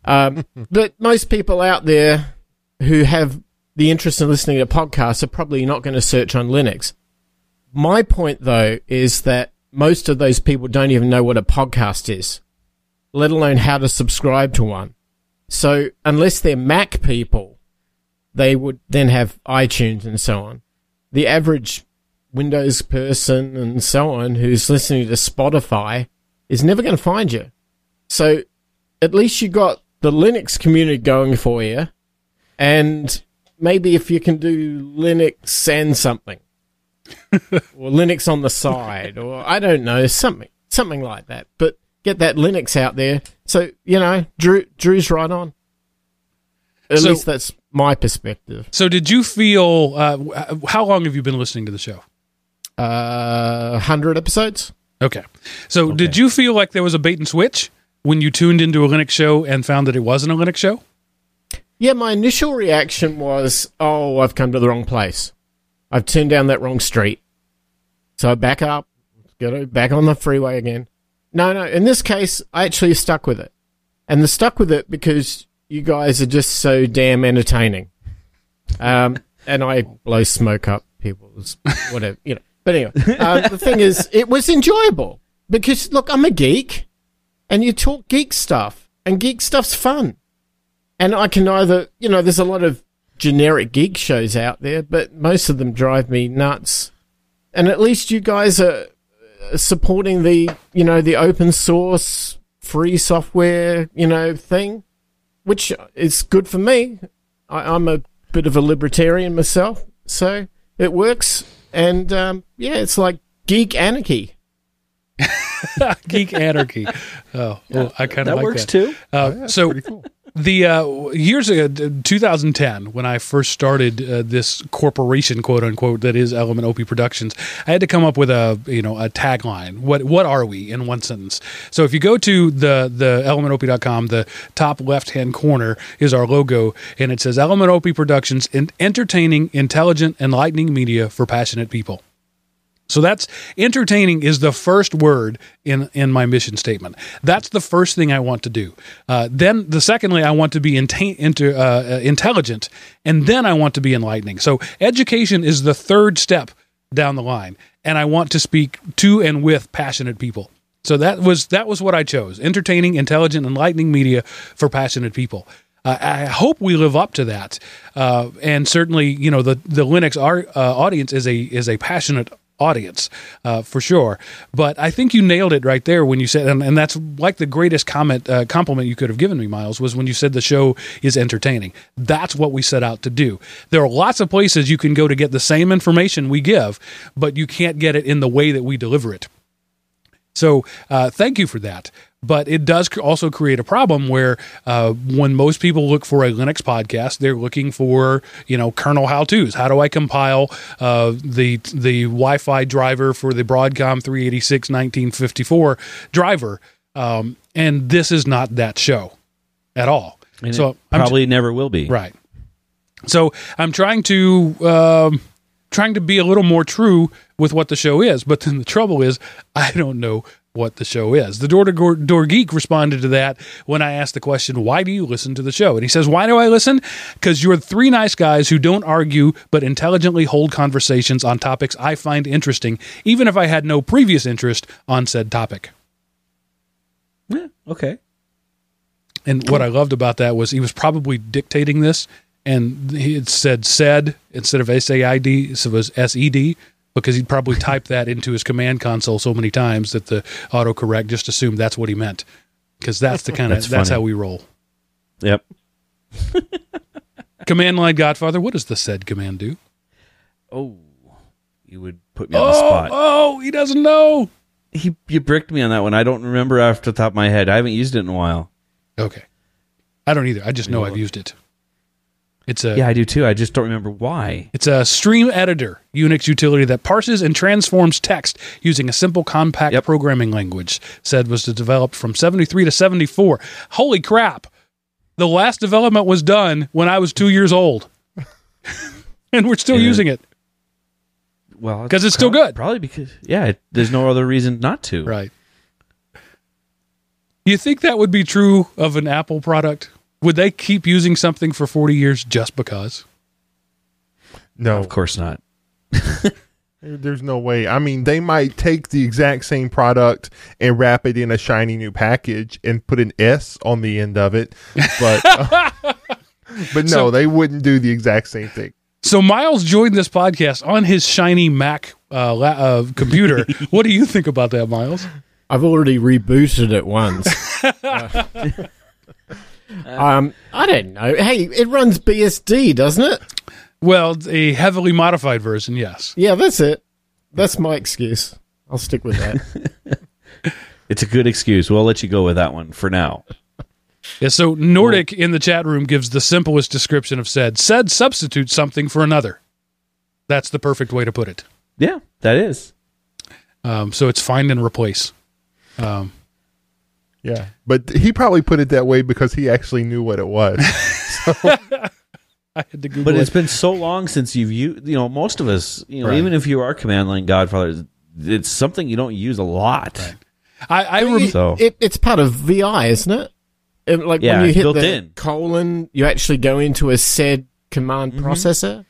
Um, but most people out there who have the interest in listening to podcasts are probably not going to search on Linux. My point, though, is that most of those people don't even know what a podcast is, let alone how to subscribe to one. So unless they're Mac people, they would then have iTunes and so on. The average Windows person and so on who's listening to Spotify is never going to find you. So at least you got the Linux community going for you. And maybe if you can do Linux and something, or Linux on the side, or I don't know, something, something like that. But get that Linux out there. So you know, Drew, Drew's right on. At So- least that's my perspective. So, did you feel, uh, how long have you been listening to the show? Uh, hundred episodes. Okay. So, did you feel like there was a bait and switch when you tuned into a Linux show and found that it wasn't a Linux show? Yeah, my initial reaction was, "Oh, I've come to the wrong place. I've turned down that wrong street." So back up, go back on the freeway again. No, no. In this case, I actually stuck with it, and the stuck with it because you guys are just so damn entertaining. Um, and I blow smoke up people's whatever, you know. But anyway, uh, the thing is, it was enjoyable because look, I'm a geek, and you talk geek stuff, and geek stuff's fun. And I can either, you know, there's a lot of generic geek shows out there, but most of them drive me nuts. And at least you guys are uh, supporting the, you know, the open source free software, you know, thing, which is good for me. I, I'm a bit of a libertarian myself, so it works. And um, yeah, it's like geek anarchy. Geek Anarchy. Oh, well, I kind of that like works that. too. Uh, so Pretty cool. The uh, years ago, 2010, when I first started uh, this corporation, quote unquote, that is Element OP Productions, I had to come up with a you know a tagline. What what are we in one sentence? So if you go to the the elementop.com, the top left hand corner is our logo, and it says Element OP Productions, entertaining, intelligent, enlightening media for passionate people. So that's entertaining is the first word in in my mission statement. That's the first thing I want to do. Uh, then the secondly, I want to be inte- inter, uh, uh, intelligent, and then I want to be enlightening. So education is the third step down the line, and I want to speak to and with passionate people. So that was that was what I chose: entertaining, intelligent, enlightening media for passionate people. Uh, I hope we live up to that, uh, and certainly, you know, the the Linux ar- uh, audience is a is a passionate audience uh, for sure. But I think you nailed it right there when you said, and, and that's like the greatest comment uh, compliment you could have given me, Miles, was when you said the show is entertaining. That's what we set out to do. There are lots of places you can go to get the same information we give, but you can't get it in the way that we deliver it. So uh, thank you for that. But it does also create a problem where uh, when most people look for a Linux podcast, they're looking for you know kernel how tos. How do I compile uh, the the Wi-Fi driver for the Broadcom 386 1954 driver? Um, and this is not that show at all. And so it I'm probably never will be. Right. So I'm trying to um, trying to be a little more true with what the show is. But then the trouble is, I don't know what the show is. The Door to Door Geek responded to that when I asked the question, Why do you listen to the show? And he says, Why do I listen? Because you're three nice guys who don't argue but intelligently hold conversations on topics I find interesting, even if I had no previous interest on said topic. Yeah, okay. And what I loved about that was he was probably dictating this, and he had sed said instead of S A I D, so it was S E D, because he'd probably typed that into his command console so many times that the autocorrect just assumed that's what he meant. Because that's the kind of That's that's, how we roll. Yep. Command line Godfather, what does the sed command do? Oh, you would put me on the Oh, spot. oh, he doesn't know. He you bricked me on that one. I don't remember off the top of my head. I haven't used it in a while. Okay. I don't either. I just know I've used it. It's a Yeah, I do too. I just don't remember why. It's a stream editor Unix utility that parses and transforms text using a simple compact Yep. programming language. Sed was developed from 73 to 74. Holy crap. The last development was done when I was 2 years old. and we're still Yeah. using it. Well, cuz it's still prob- good. Probably because yeah, it, there's no other reason not to. Right. You think that would be true of an Apple product? Would they keep using something for 40 years just because? No, Of course not. There's no way. I mean, they might take the exact same product and wrap it in a shiny new package and put an S on the end of it, but uh, but no, So- they wouldn't do the exact same thing. So Miles joined this podcast on his shiny Mac uh, la- uh, computer. what do you think about that, Miles? I've already rebooted it once. um, I don't know. Hey, it runs BSD, doesn't it? Well, a heavily modified version, yes. Yeah, that's it. That's my excuse. I'll stick with that. It's a good excuse. We'll let you go with that one for now. Yeah, so Nordic in the chat room gives the simplest description of sed. Sed substitutes something for another. That's the perfect way to put it. Yeah, that is. Um, so it's find and replace. Um, Yeah, but he probably put it that way because he actually knew what it was. I had to Google But it's it. been so long since you've used. You know, most of us. You know, Right. even if you are command line Godfather, it's something you don't use a lot. I, I rem- So- it, it's part of VI, isn't it? And, like Yeah, when you hit built the in. colon, you actually go into a sed command Mm-hmm. processor.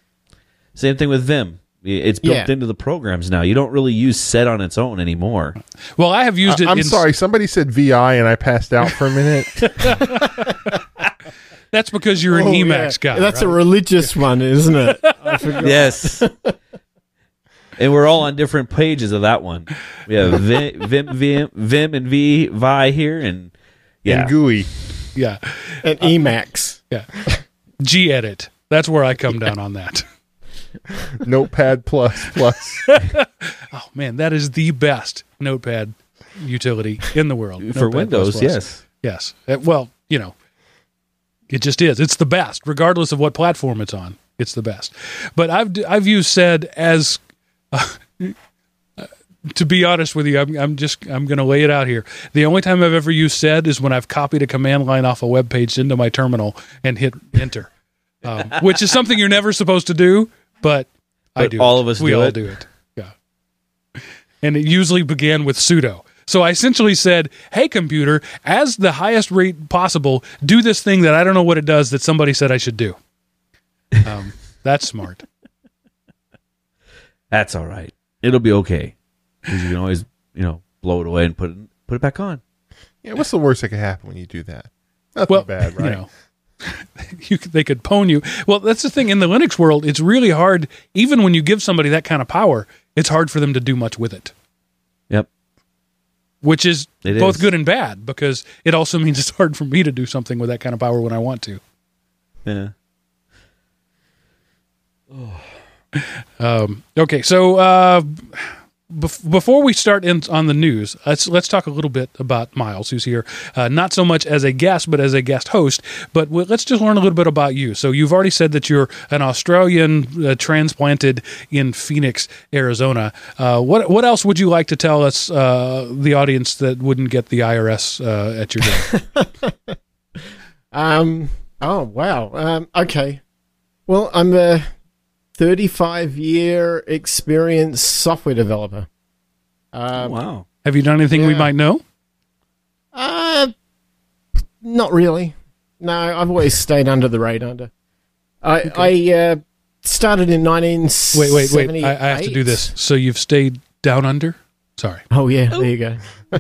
Same thing with Vim. It's built Yeah. into the programs now. You don't really use set on its own anymore. well, I have used it. I, am in, sorry, somebody said VI and I passed out for a minute. That's because you're an Oh, Emacs yeah. guy. That's a religious one, isn't it? I. Yes. and we're all on different pages of that one. We have Vim, Vim, Vim, Vim and V, Vi here, and yeah, And GUI. yeah, And uh, Emacs. yeah. gedit. That's where I come down on that. Notepad plus plus. Oh man, that is the best Notepad utility in the world for Notepad++. Windows, yes. yes. Uh, well, you know, it just is. It's the best, regardless of what platform it's on. It's the best. But I've I've used sed as. Uh, to be honest with you, I'm, I'm just I'm going to lay it out here. The only time I've ever used sed is when I've copied a command line off a web page into my terminal and hit enter, um, which is something you're never supposed to do, but, I do. all it. of us we do all it. do it. Yeah, and it usually began with sudo. So I essentially said, "Hey, computer, as the highest rate possible, do this thing that I don't know what it does that somebody said I should do." Um, that's smart. That's all right. It'll be okay because you can always, you know, blow it away and put it put it back on. Yeah, what's the worst that could happen when you do that? Nothing well, bad, right? You know, you they could pwn you. Well, that's the thing in the Linux world. It's really hard, even when you give somebody that kind of power. It's hard for them to do much with it, Yep. which is It both is. good and bad because it also means it's hard for me to do something with that kind of power when I want to. Yeah. Um, okay, so uh, bef- before we start in on the news, let's let's talk a little bit about Miles, who's here, uh, not so much as a guest, but as a guest host. But w- let's just learn a little bit about you. So you've already said that you're an Australian uh, transplanted in Phoenix, Arizona. Uh, what what else would you like to tell us, uh, the audience that wouldn't get the IRS uh, at your door? Um. Oh wow. Um. Okay. Well, I'm uh, 35 year experience software developer. Oh, wow. Have you done anything we might know? Uh, not really. No, I've always stayed under the radar. I I uh, started in 1978. Wait, wait, wait. I, I have to do this. So you've stayed down under? Sorry. Oh yeah, there you go.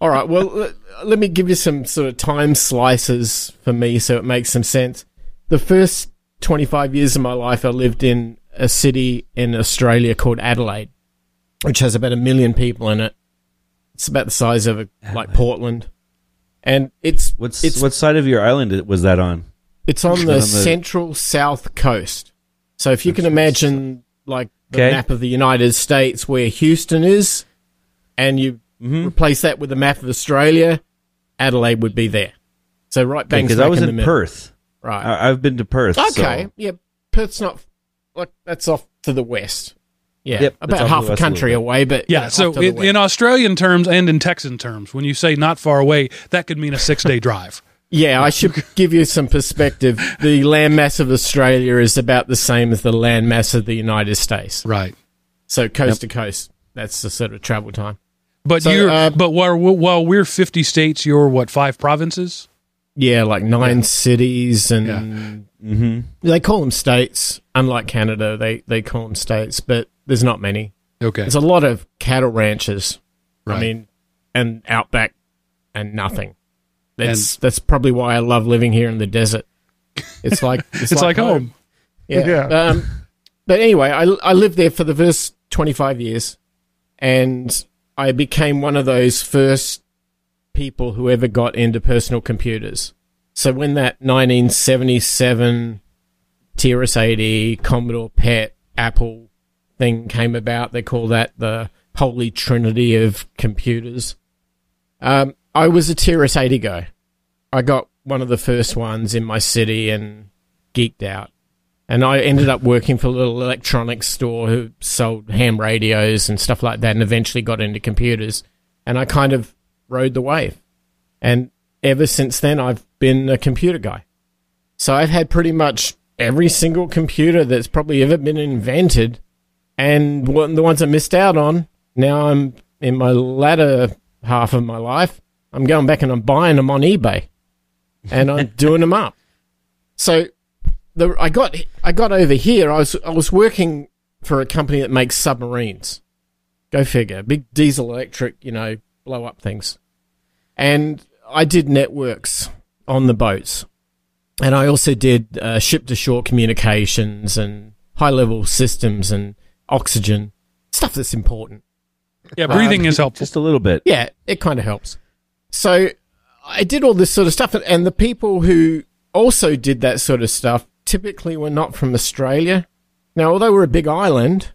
All right. Well, let, let me give you some sort of time slices for me, so it makes some sense. The first 25 years of my life, I lived in a city in Australia called Adelaide, which has about a million people in it. It's about the size of a, like Portland, and it's What's it's what side of your island was that on? It's on on the the- central south coast. So if you can imagine like the Okay. map of the United States where Houston is, and you Mm-hmm. replace that with the map of Australia, Adelaide would be there. So right bang Because I was in, in the. Perth. Right. I, I've been to Perth. okay. so- Yeah. Perth's not like that's off to the west. Yeah. Yep, about half a west a country away, but Yeah. off so in, in Australian terms and in Texan terms, when you say not far away, that could mean a six day drive. Yeah, I should give you some perspective. The landmass of Australia is about the same as the landmass of the United States. Right. So coast to coast, that's the sort of travel time. But So, you're uh, but while, while we're 50 states, you're what, five provinces? Yeah, like nine cities, and Mhm. they call them states. Unlike Canada, they they call them states, but there's not many. Okay. There's a lot of cattle ranches. I mean, and outback, and nothing. That's that's probably why I love living here in the desert. It's like it's, It's like home. Yeah. Yeah. Um, but anyway, I, I lived there for the first 25 years and I became one of those first people who ever got into personal computers. So when that 1977 TRS-80, Commodore PET, Apple thing came about, they call that the holy trinity of computers. Um, I was a TRS-80 guy. I got one of the first ones in my city and geeked out. And I ended up working for a little electronics store who sold ham radios and stuff like that and eventually got into computers. And I kind of rode the wave. And ever since then, I've been a computer guy. So I've had pretty much every single computer that's probably ever been invented. And the ones I missed out on, now I'm in my latter half of my life, I'm going back and I'm buying them on eBay. And I'm doing them up. So the I got I got over here. I was I was working for a company that makes submarines. Go figure. Big diesel electric, you know, blow up things. And I did networks on the boats. And I also did uh, ship to shore communications and high level systems and oxygen stuff that's important. Yeah, breathing is helpful. Just a little bit. Yeah, it kind of helps. So I did all this sort of stuff, and- and the people who also did that sort of stuff typically were not from Australia. Now, although we're a big island,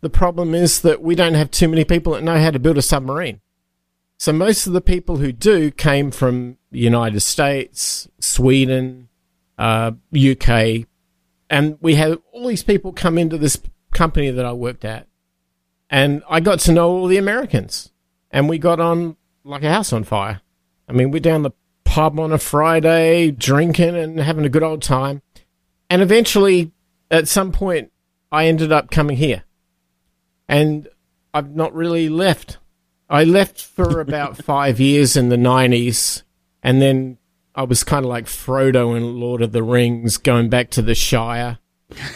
the problem is that we don't have too many people that know how to build a submarine. So most of the people who do came from the United States, Sweden, uh, UK, and we had all these people come into this company that I worked at, and I got to know all the Americans, and we got on like a house on fire. I mean, we're down the pub on a Friday, drinking and having a good old time, and eventually, at some point, I ended up coming here, and I've not really left. I left for about five years in the nineties, and then I was kind of like Frodo in Lord of the Rings, going back to the Shire.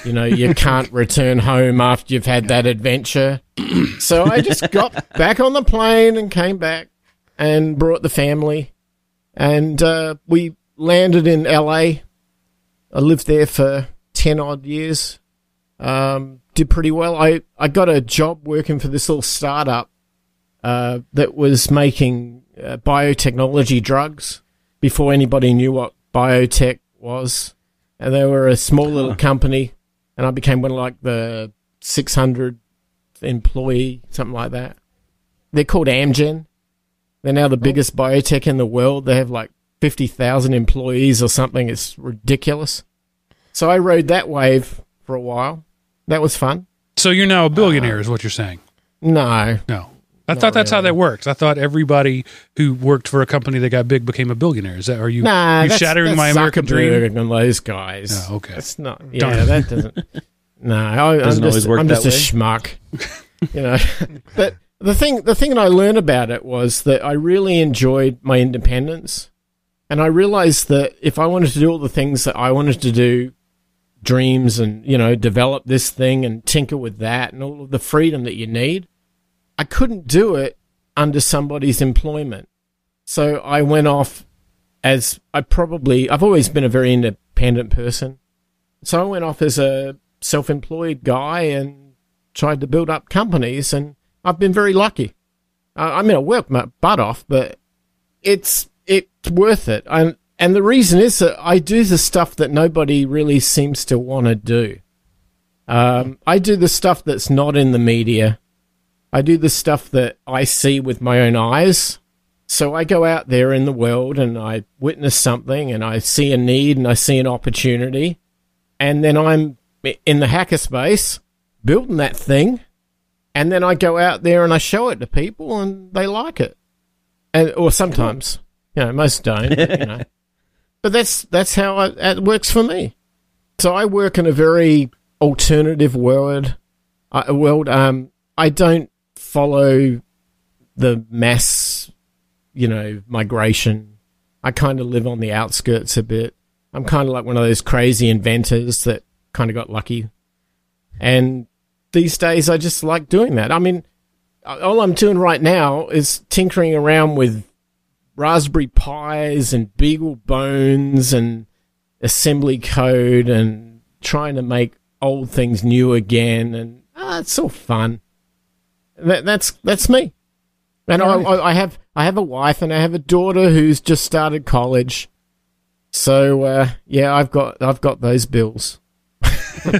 You know, you can't return home after you've had that adventure. So I just got back on the plane and came back and brought the family. And uh, we landed in LA. I lived there for 10 odd years. Um, did pretty well. I, I got a job working for this little startup uh, that was making uh, biotechnology drugs before anybody knew what biotech was. And they were a small little company, and I became one of like the 600 employee, something like that. They're called Amgen. They're now the biggest biotech in the world. They have like 50,000 employees or something. It's ridiculous. So I rode that wave for a while. That was fun. So you're now a billionaire, is what you're saying? No, No. I thought that's how that works. I thought everybody who worked for a company that got big became a billionaire. Is that are you, Nah, you that's, shattering that's my American dream? Zuckerberg And those guys. Oh, okay. That's not. Darn Yeah, it. that doesn't. no, I, I'm Doesn't just, always work I'm just that a schmuck. you know, but the thing, the thing that I learned about it was that I really enjoyed my independence, and I realized that if I wanted to do all the things that I wanted to do, dreams and you know develop this thing and tinker with that and all of the freedom that you need, I couldn't do it under somebody's employment. So I went off as I probably I've always been a very independent person. So I went off as a self-employed guy and tried to build up companies, and I've been very lucky. Uh, I mean, I worked my butt off, but it's it's worth it. And and the reason is that I do the stuff that nobody really seems to want to do. Um, I do the stuff that's not in the media. I do the stuff that I see with my own eyes. So I go out there in the world and I witness something and I see a need and I see an opportunity. And then I'm in the hackerspace building that thing. And then I go out there and I show it to people and they like it. And, or sometimes, you know, most don't, you know. But that's, that's how it, it works for me. So I work in a very alternative world. Uh, world. Um, I don't follow the mass, you know, migration. I kind of live on the outskirts a bit. I'm kind of like one of those crazy inventors that kind of got lucky. And these days, I just like doing that. I mean, all I'm doing right now is tinkering around with Raspberry Pis and BeagleBones and assembly code and trying to make old things new again. And ah, it's all fun. That, that's that's me. And I, I, I have I have a wife and I have a daughter who's just started college. So uh, yeah, I've got I've got those bills.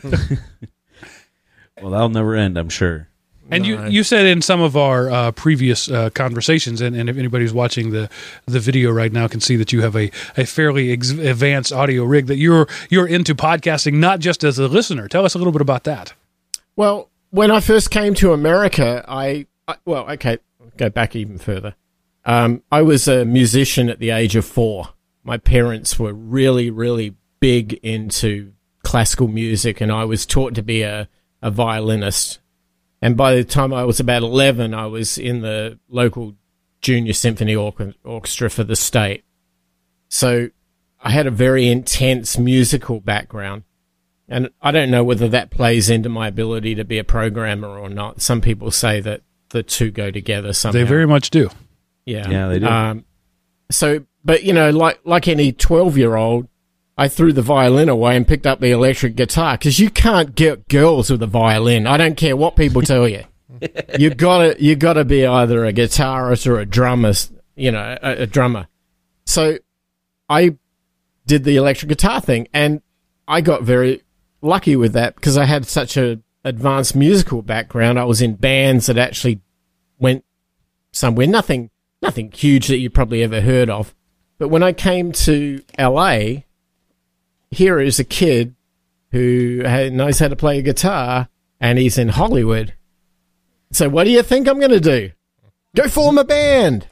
Well, that'll never end, I'm sure. And No. you, you said in some of our uh, previous uh, conversations, and, and if anybody's watching the, the video right now, can see that you have a, a fairly ex- advanced audio rig. That you're you're into podcasting, not just as a listener. Tell us a little bit about that. Well, when I first came to America, I, I well, okay, go back even further. Um, I was a musician at the age of four. My parents were really, really big into classical music, and I was taught to be a, a violinist. And by the time I was about 11, I was in the local junior symphony orch- orchestra for the state. So I had a very intense musical background. And I don't know whether that plays into my ability to be a programmer or not. Some people say that the two go together somehow. They very much do. yeah, Yeah, they do. Um, so, but you know, like like any twelve-year-old, I threw the violin away and picked up the electric guitar because you can't get girls with a violin. I don't care what people tell you. you gotta you gotta be either a guitarist or a drummer. You know, a, a drummer. So, I did the electric guitar thing, and I got very lucky with that because I had such a advanced musical background. I was in bands that actually went somewhere. Nothing, nothing huge that you probably ever heard of. But when I came to LA, here is a kid who knows how to play a guitar, and he's in Hollywood. So what do you think I'm going to do? Go form a band.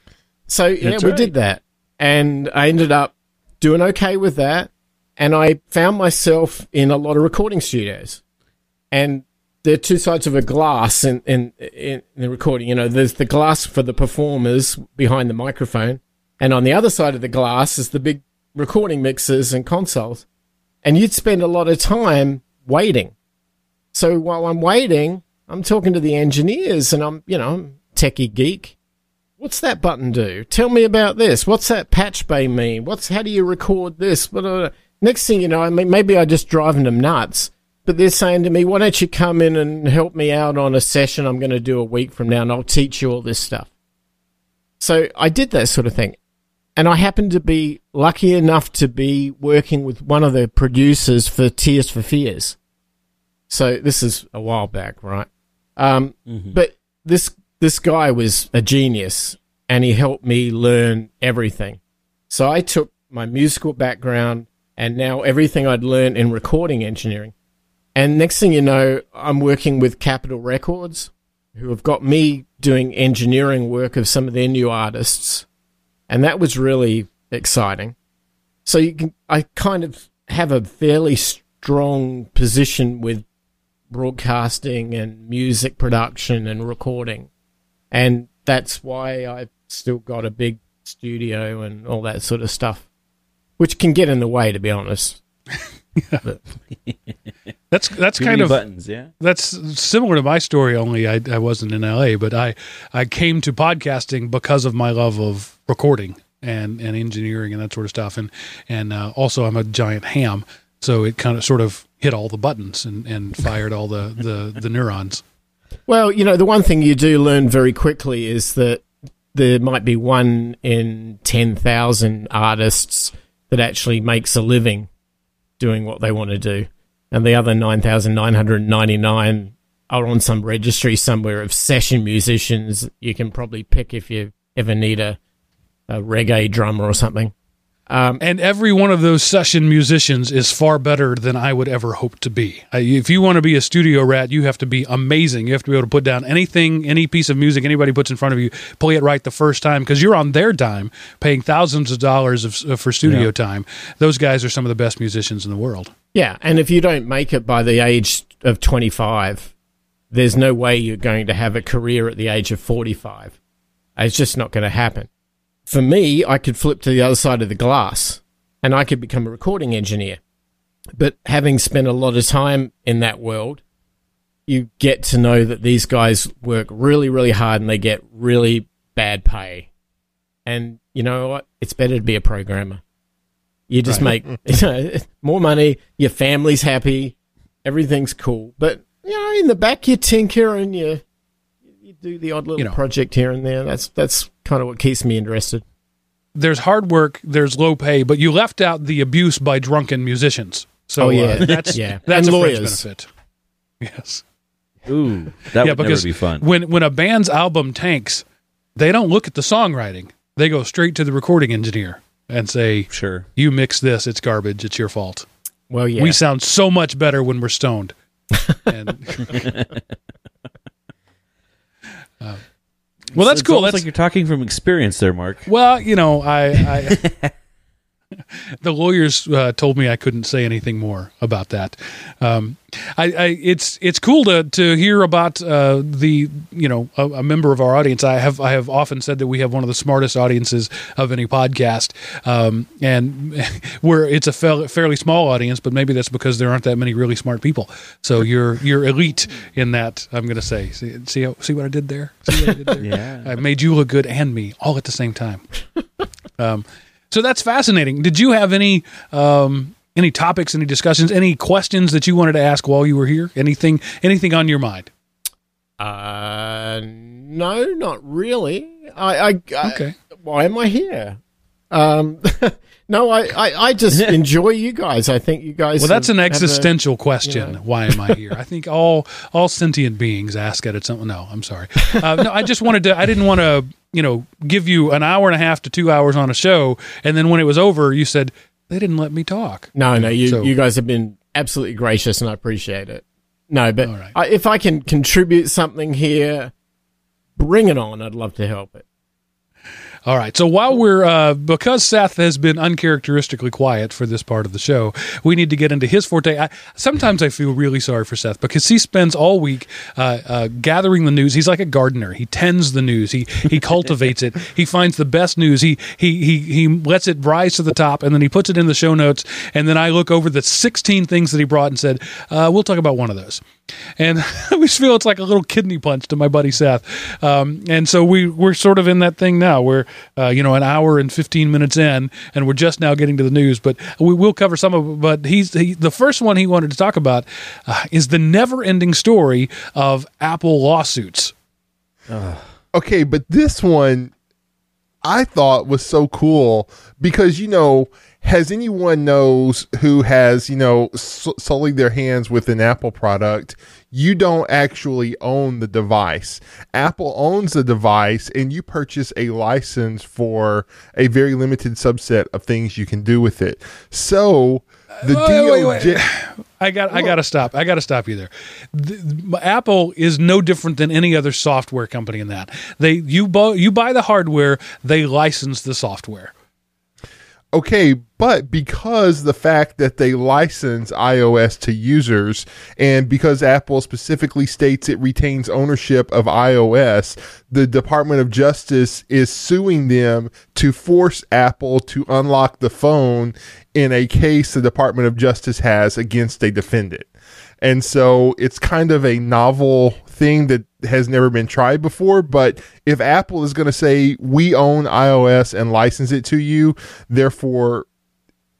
So yeah, That's we right. did that, and I ended up doing okay with that. And I found myself in a lot of recording studios, and there are two sides of a glass in, in, in the recording. You know, there's the glass for the performers behind the microphone, and on the other side of the glass is the big recording mixers and consoles. And you'd spend a lot of time waiting. So while I'm waiting, I'm talking to the engineers, and I'm, you know, techie geek. What's that button do? Tell me about this. What's that patch bay mean? What's how do you record this? Blah, blah, blah. Next thing you know, I mean, maybe I just driving them nuts. But they're saying to me, "Why don't you come in and help me out on a session I'm going to do a week from now, and I'll teach you all this stuff." So I did that sort of thing, and I happened to be lucky enough to be working with one of the producers for Tears for Fears. So this is a while back, right? Um, But this this guy was a genius, and he helped me learn everything. So I took my musical background and now everything I'd learned in recording engineering. And next thing you know, I'm working with Capitol Records, who have got me doing engineering work of some of their new artists, and that was really exciting. So you can, I kind of have a fairly strong position with broadcasting and music production and recording, and that's why I've still got a big studio and all that sort of stuff, which can get in the way, to be honest. That's that's Too kind of buttons, yeah. that's similar to my story. Only I, I wasn't in LA, but I I came to podcasting because of my love of recording and and engineering and that sort of stuff. And and uh, also I'm a giant ham, so it kind of sort of hit all the buttons and, and fired all the, the the neurons. Well, you know, the one thing you do learn very quickly is that there might be one in 10,000 artists that actually makes a living doing what they want to do. And the other 9,999 are on some registry somewhere of session musicians you can probably pick if you ever need a, a reggae drummer or something. Um, And every one of those session musicians is far better than I would ever hope to be. I, if you want to be a studio rat, you have to be amazing. You have to be able to put down anything, any piece of music anybody puts in front of you, play it right the first time because you're on their dime, paying thousands of dollars of, uh, for studio Yeah. time. Those guys are some of the best musicians in the world. Yeah, and if you don't make it by the age of 25, there's no way you're going to have a career at the age of 45. It's just not going to happen. For me, I could flip to the other side of the glass and I could become a recording engineer. But having spent a lot of time in that world, you get to know that these guys work really, really hard and they get really bad pay. And you know what? It's better to be a programmer. You just make you know, more money, your family's happy, everything's cool. But you know, in the back you tinker and you you do the odd little You know. project here and there. That's that's kind of what keeps me interested. There's hard work, there's low pay, but you left out the abuse by drunken musicians. So Oh, yeah. uh, that's Yeah. that's And a fringe benefit. Yes. Ooh, that yeah, would because never be fun. when when a band's album tanks, they don't look at the songwriting. They go straight to the recording engineer and say, sure. "You mix this, it's garbage. It's your fault." Well, yeah. We sound so much better when we're stoned. and, well, that's It's cool. That's like you're talking from experience there, Mark. well, you know, I, I the lawyers uh, told me I couldn't say anything more about that. Um, I, I, it's it's cool to to hear about uh, the you know a, a member of our audience. I have I have often said that we have one of the smartest audiences of any podcast, um, and we're it's a fairly, fairly small audience, but maybe that's because there aren't that many really smart people. So you're you're elite in that. I'm going to say. See see, how, see what I did there. See what I did there? Yeah. I made you look good and me all at the same time. um, so that's fascinating. Did you have any um, any topics, any discussions, any questions that you wanted to ask while you were here? Anything anything on your mind? Uh, no, not really. I, I, I Okay. Why am I here? Um, no, I, I, I just enjoy you guys. I think you guys. Well, that's have- an have a- existential question. yeah. Why am I here? I think all all sentient beings ask it at some. No, I'm sorry. Uh, no, I just wanted to. I didn't want to. You know, give you an hour and a half to two hours on a show, and then when it was over, you said they didn't let me talk. No, no, you, So- you guys have been absolutely gracious, and I appreciate it. No, but right. I, if I can contribute something here, bring it on. I'd love to help it. All right. So while we're uh, because Seth has been uncharacteristically quiet for this part of the show, we need to get into his forte. I, sometimes I feel really sorry for Seth because he spends all week uh, uh, gathering the news. He's like a gardener. He tends the news. He he cultivates it. He finds the best news. He he he he lets it rise to the top, and then he puts it in the show notes. And then I look over the sixteen things that he brought and said, uh, "We'll talk about one of those." And I always feel it's like a little kidney punch to my buddy Seth. Um, and so we we're sort of in that thing now where uh, you know an hour and fifteen minutes in, and we're just now getting to the news. But we will cover some of it. But he's he, the first one he wanted to talk about uh, is the never-ending story of Apple lawsuits. Okay, but this one I thought was so cool because you know, has anyone knows who has you know sullied their hands with an Apple product? you don't actually own the device. Apple owns the device and you purchase a license for a very limited subset of things you can do with it. So the uh, Wait, wait, DOJ wait. I got. I got to stop. I got to stop you there. The- Apple is no different than any other software company in that they you buy you buy the hardware, they license the software. Okay, but because the fact that they license iOS to users and because Apple specifically states it retains ownership of iOS, the Department of Justice is suing them to force Apple to unlock the phone in a case the Department of Justice has against a defendant. And so it's kind of a novel thing that has never been tried before. But if Apple is going to say, we own iOS and license it to you, therefore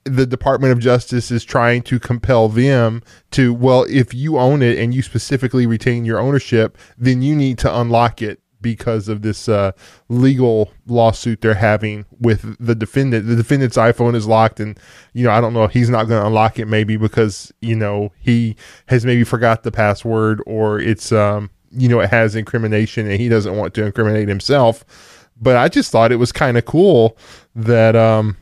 the Department of Justice is trying to compel them to, well, if you own it and you specifically retain your ownership, then you need to unlock it because of this uh, legal lawsuit they're having with the defendant. The defendant's iPhone is locked, and you know I don't know he's not going to unlock it maybe because you know he has maybe forgot the password or it's um you know it has incrimination and he doesn't want to incriminate himself. But I just thought it was kind of cool that um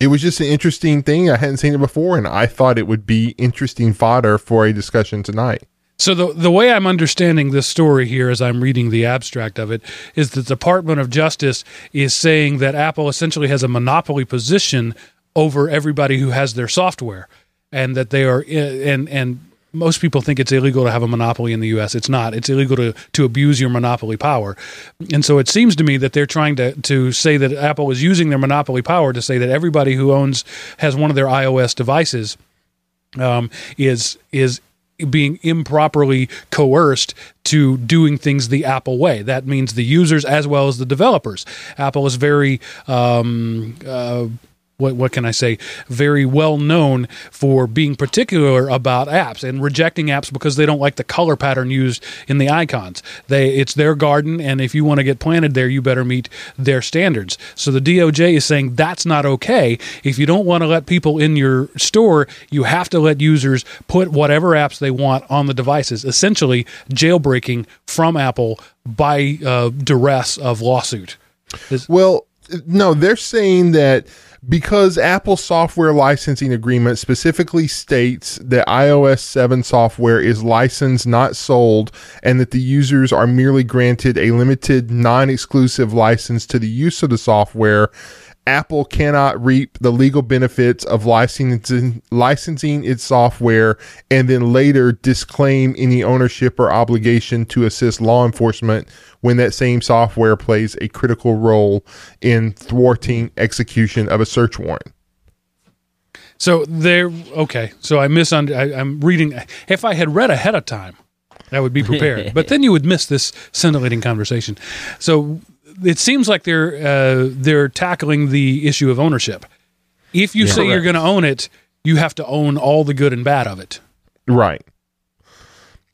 it was just an interesting thing. I hadn't seen it before, and I thought it would be interesting fodder for a discussion tonight. So the the way I'm understanding this story here, as I'm reading the abstract of it, is the Department of Justice is saying that Apple essentially has a monopoly position over everybody who has their software, and that they are and and most people think it's illegal to have a monopoly in the U.S. It's not. It's illegal to to abuse your monopoly power, and so it seems to me that they're trying to to say that Apple is using their monopoly power to say that everybody who owns has one of their iOS devices um, is is being improperly coerced to doing things the Apple way. That means the users as well as the developers. Apple is very um, uh, what what can I say? Very well known for being particular about apps and rejecting apps because they don't like the color pattern used in the icons. They it's their garden, and if you want to get planted there, you better meet their standards. So the DOJ is saying that's not okay. If you don't want to let people in your store, you have to let users put whatever apps they want on the devices. Essentially, jailbreaking from Apple by uh, duress of lawsuit. Well, no, they're saying that because Apple software licensing agreement specifically states that iOS 7 software is licensed, not sold, and that the users are merely granted a limited, non exclusive license to the use of the software. Apple cannot reap the legal benefits of licensing, licensing its software and then later disclaim any ownership or obligation to assist law enforcement when that same software plays a critical role in thwarting execution of a search warrant. So there, okay. So I misunder. I, I'm reading. If I had read ahead of time, I would be prepared. but then you would miss this scintillating conversation. So it seems like they're uh, they're tackling the issue of ownership. If you say you're going to own it, you have to own all the good and bad of it. Right.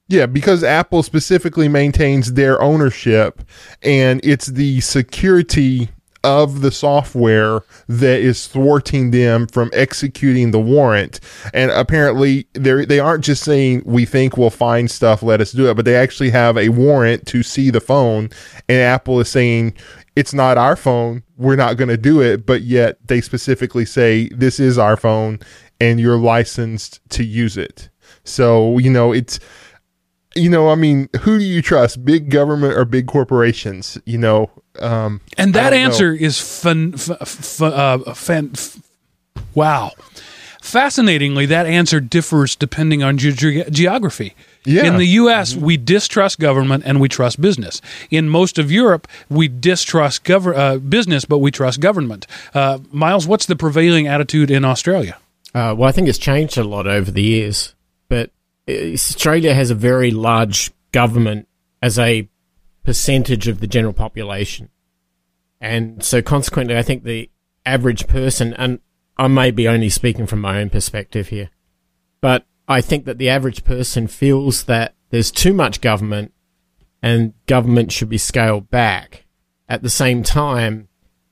Yeah, because Apple specifically maintains their ownership and it's the security of the software that is thwarting them from executing the warrant. And apparently they they aren't just saying we think we'll find stuff, let us do it, but they actually have a warrant to see the phone and Apple is saying it's not our phone, we're not going to do it, but yet they specifically say this is our phone and you're licensed to use it. So, you know, it's you know, I mean, who do you trust, big government or big corporations? You know, um, And that don't know. answer is fun. F- f- uh, fan, f- wow. Fascinatingly, that answer differs depending on ge- ge- geography. Yeah. In the U.S., we distrust government and we trust business. In most of Europe, we distrust gov- uh, business, but we trust government. Uh, Miles, what's the prevailing attitude in Australia? Uh, well, I think it's changed a lot over the years, but uh, Australia has a very large government as a percentage of the general population. And so consequently, I think the average person, and I may be only speaking from my own perspective here, but I think that the average person feels that there's too much government and government should be scaled back. At the same time,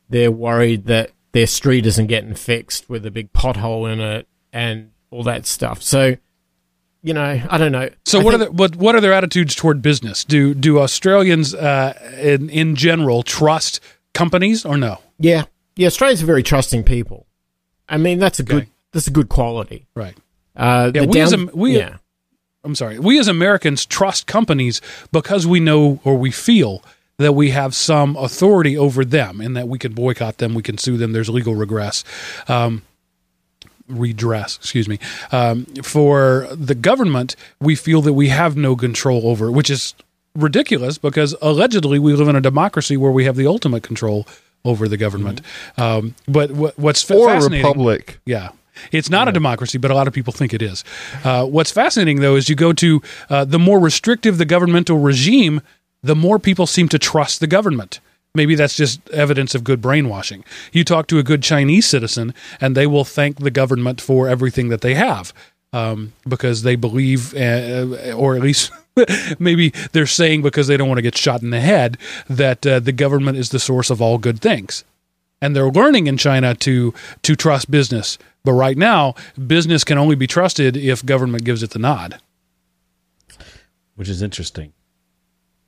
they're worried that their street isn't getting fixed with a big pothole in it and all that stuff. So you know, I don't know. So I what think- are the, what what are their attitudes toward business? Do do Australians uh, in in general trust companies or no? Yeah, yeah. Australians are very trusting people. I mean, that's a good that's a good quality. Right. Uh, Yeah, we as a- we- yeah. I'm sorry. We as Americans trust companies because we know or we feel that we have some authority over them and that we can boycott them, we can sue them. There's legal regress. Um, redress, excuse me. Um, for the government, we feel that we have no control over which is ridiculous because allegedly we live in a democracy where we have the ultimate control over the government. Um, but what, what's or fascinating, republic. yeah. It's not a democracy, but a lot of people think it is. Uh, what's fascinating, though, is you go to uh, the more restrictive the governmental regime, the more people seem to trust the government. Maybe that's just evidence of good brainwashing. You talk to a good Chinese citizen, and they will thank the government for everything that they have um, because they believe, uh, or at least maybe they're saying because they don't want to get shot in the head, that uh, the government is the source of all good things and they're learning in China to to trust business. But right now, business can only be trusted if government gives it the nod. which is interesting.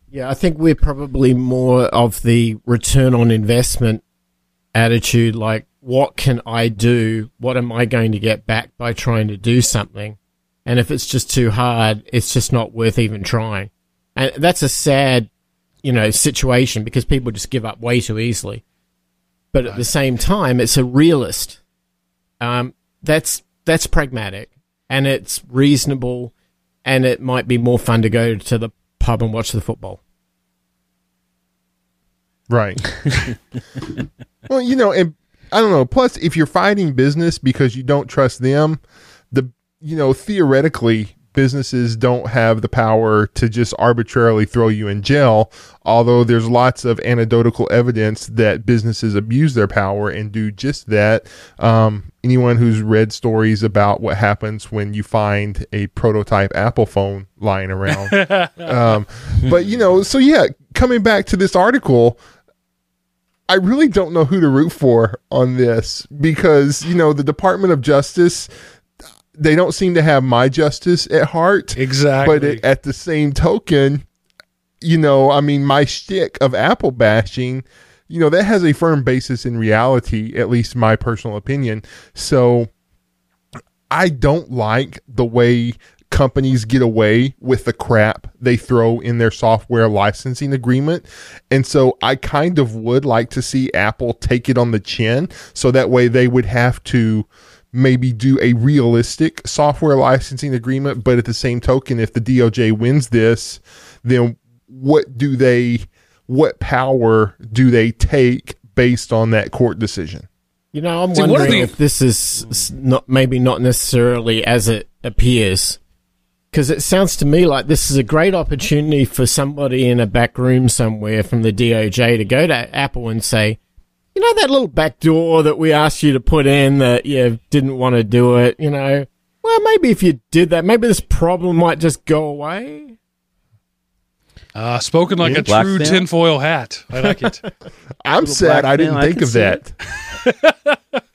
Yeah, I think we're probably more of the return on investment attitude like, what can I do? What am I going to get back by trying to do something? And if it's just too hard, it's just not worth even trying. And that's a sad, you know, situation because people just give up way too easily. But at the same time, it's a realist. Um, that's, that's pragmatic and it's reasonable and it might be more fun to go to the pub and watch the football. Right. well, you know, and I don't know. Plus, if you're fighting business because you don't trust them, the you know theoretically businesses don't have the power to just arbitrarily throw you in jail. Although there's lots of anecdotal evidence that businesses abuse their power and do just that. Um, anyone who's read stories about what happens when you find a prototype Apple phone lying around. um, but you know, so yeah, coming back to this article, I really don't know who to root for on this because, you know, the Department of Justice, they don't seem to have my justice at heart. Exactly. But it, at the same token, you know, I mean, my shtick of Apple bashing, you know, that has a firm basis in reality, at least my personal opinion. So I don't like the way companies get away with the crap they throw in their software licensing agreement. And so I kind of would like to see Apple take it on the chin so that way they would have to maybe do a realistic software licensing agreement. But at the same token, if the DOJ wins this, then what do they, what power do they take based on that court decision? You know, I'm See, wondering the- if this is not maybe not necessarily as it appears, because it sounds to me like this is a great opportunity for somebody in a back room somewhere from the DOJ to go to Apple and say, you know, that little back door that we asked you to put in that you didn't want to do it. You know, well, maybe if you did that, maybe this problem might just go away. uh, spoken like Yeah, a true blackmail. tinfoil hat. I like it. I'm sad I didn't I think can of that.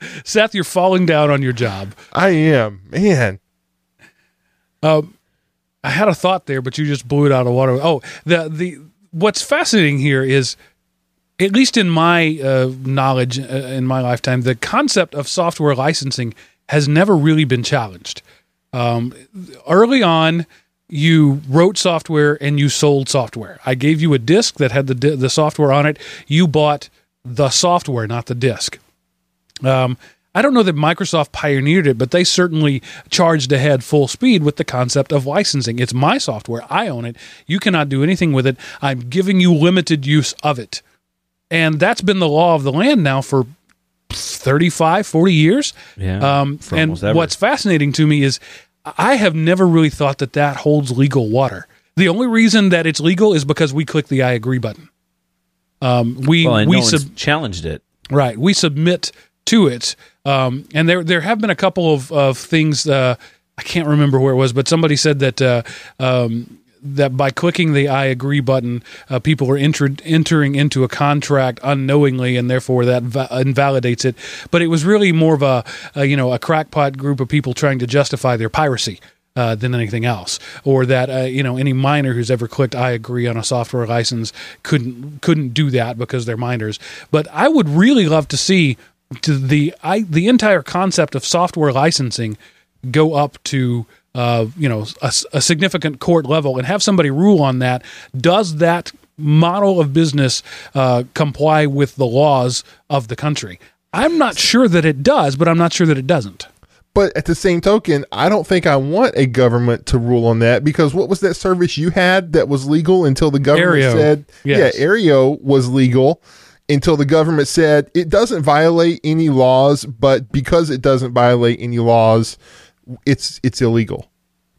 Seth, you're falling down on your job. I am. Man. Um, I had a thought there, but you just blew it out of water. Oh, the the what's fascinating here is, at least in my uh, knowledge uh, in my lifetime, the concept of software licensing has never really been challenged. Um, early on, you wrote software and you sold software. I gave you a disk that had the di- the software on it. You bought the software, not the disk. Um, I don't know that Microsoft pioneered it, but they certainly charged ahead full speed with the concept of licensing. It's my software. I own it. You cannot do anything with it. I'm giving you limited use of it. And that's been the law of the land now for 35, 40 years. Yeah, Um, and what's fascinating to me is I have never really thought that that holds legal water. The only reason that it's legal is because we click the I agree button. Um, we well, we no sub- challenged it. Right. We submit to it. Um, and there there have been a couple of, of things uh, I can't remember where it was, but somebody said that uh, um, that by clicking the I agree button, uh, people are enter- entering into a contract unknowingly, and therefore that va- invalidates it. But it was really more of a, a you know a crackpot group of people trying to justify their piracy. uh, than anything else, or that uh, you know any minor who's ever clicked "I agree" on a software license couldn't couldn't do that because they're minors. But I would really love to see to the I the entire concept of software licensing go up to uh, you know a, a significant court level and have somebody rule on that. Does that model of business uh, comply with the laws of the country? I'm not sure that it does, but I'm not sure that it doesn't. But at the same token, I don't think I want a government to rule on that because what was that service you had that was legal until the government Aereo. said, Yes. yeah, Aereo was legal until the government said it doesn't violate any laws, but because it doesn't violate any laws, it's it's illegal.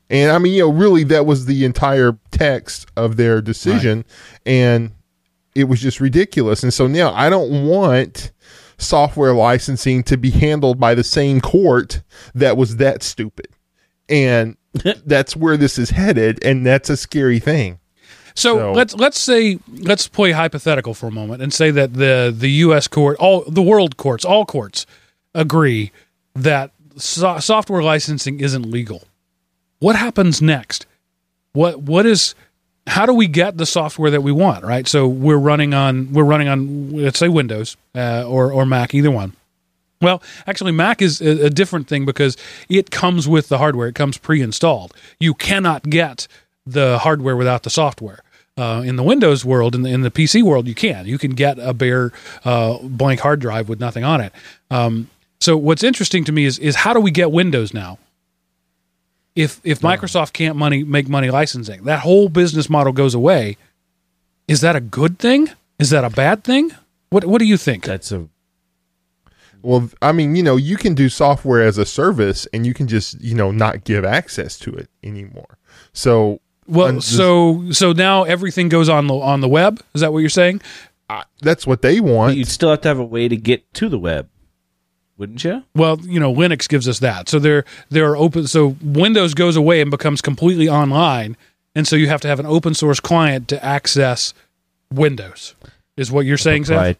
And I mean, you know, really that was the entire text of their decision and it was just ridiculous. And so now I don't want software licensing to be handled by the same court that was that stupid. And that's where this is headed and that's a scary thing. So, So- let's let's say let's play hypothetical for a moment and say that the the U.S. court, all the world courts, all courts agree that so- software licensing isn't legal. What happens next? What what is how do we get the software that we want? Right. So we're running on we're running on let's say Windows uh, or or Mac, either one. Well, actually, Mac is a, different thing because it comes with the hardware. It comes pre-installed. You cannot get the hardware without the software. Uh, in the Windows world, in the, in the PC world, you can. You can get a bare uh, blank hard drive with nothing on it. Um, so what's interesting to me is is how do we get Windows now? If if Microsoft can't money make money licensing, that whole business model goes away. Is that a good thing? Is that a bad thing? What what do you think? That's a Well, I mean, you know, you can do software as a service and you can just, you know, not give access to it anymore. So, Well, un- so so now everything goes on the on the web. Is that what you're saying? I, that's what they want. But you'd still have to have a way to get to the web, wouldn't you? Well, you know, Linux gives us that. So there there are open. So Windows goes away and becomes completely online, and so you have to have an open source client to access Windows. Is what you're saying, Seth?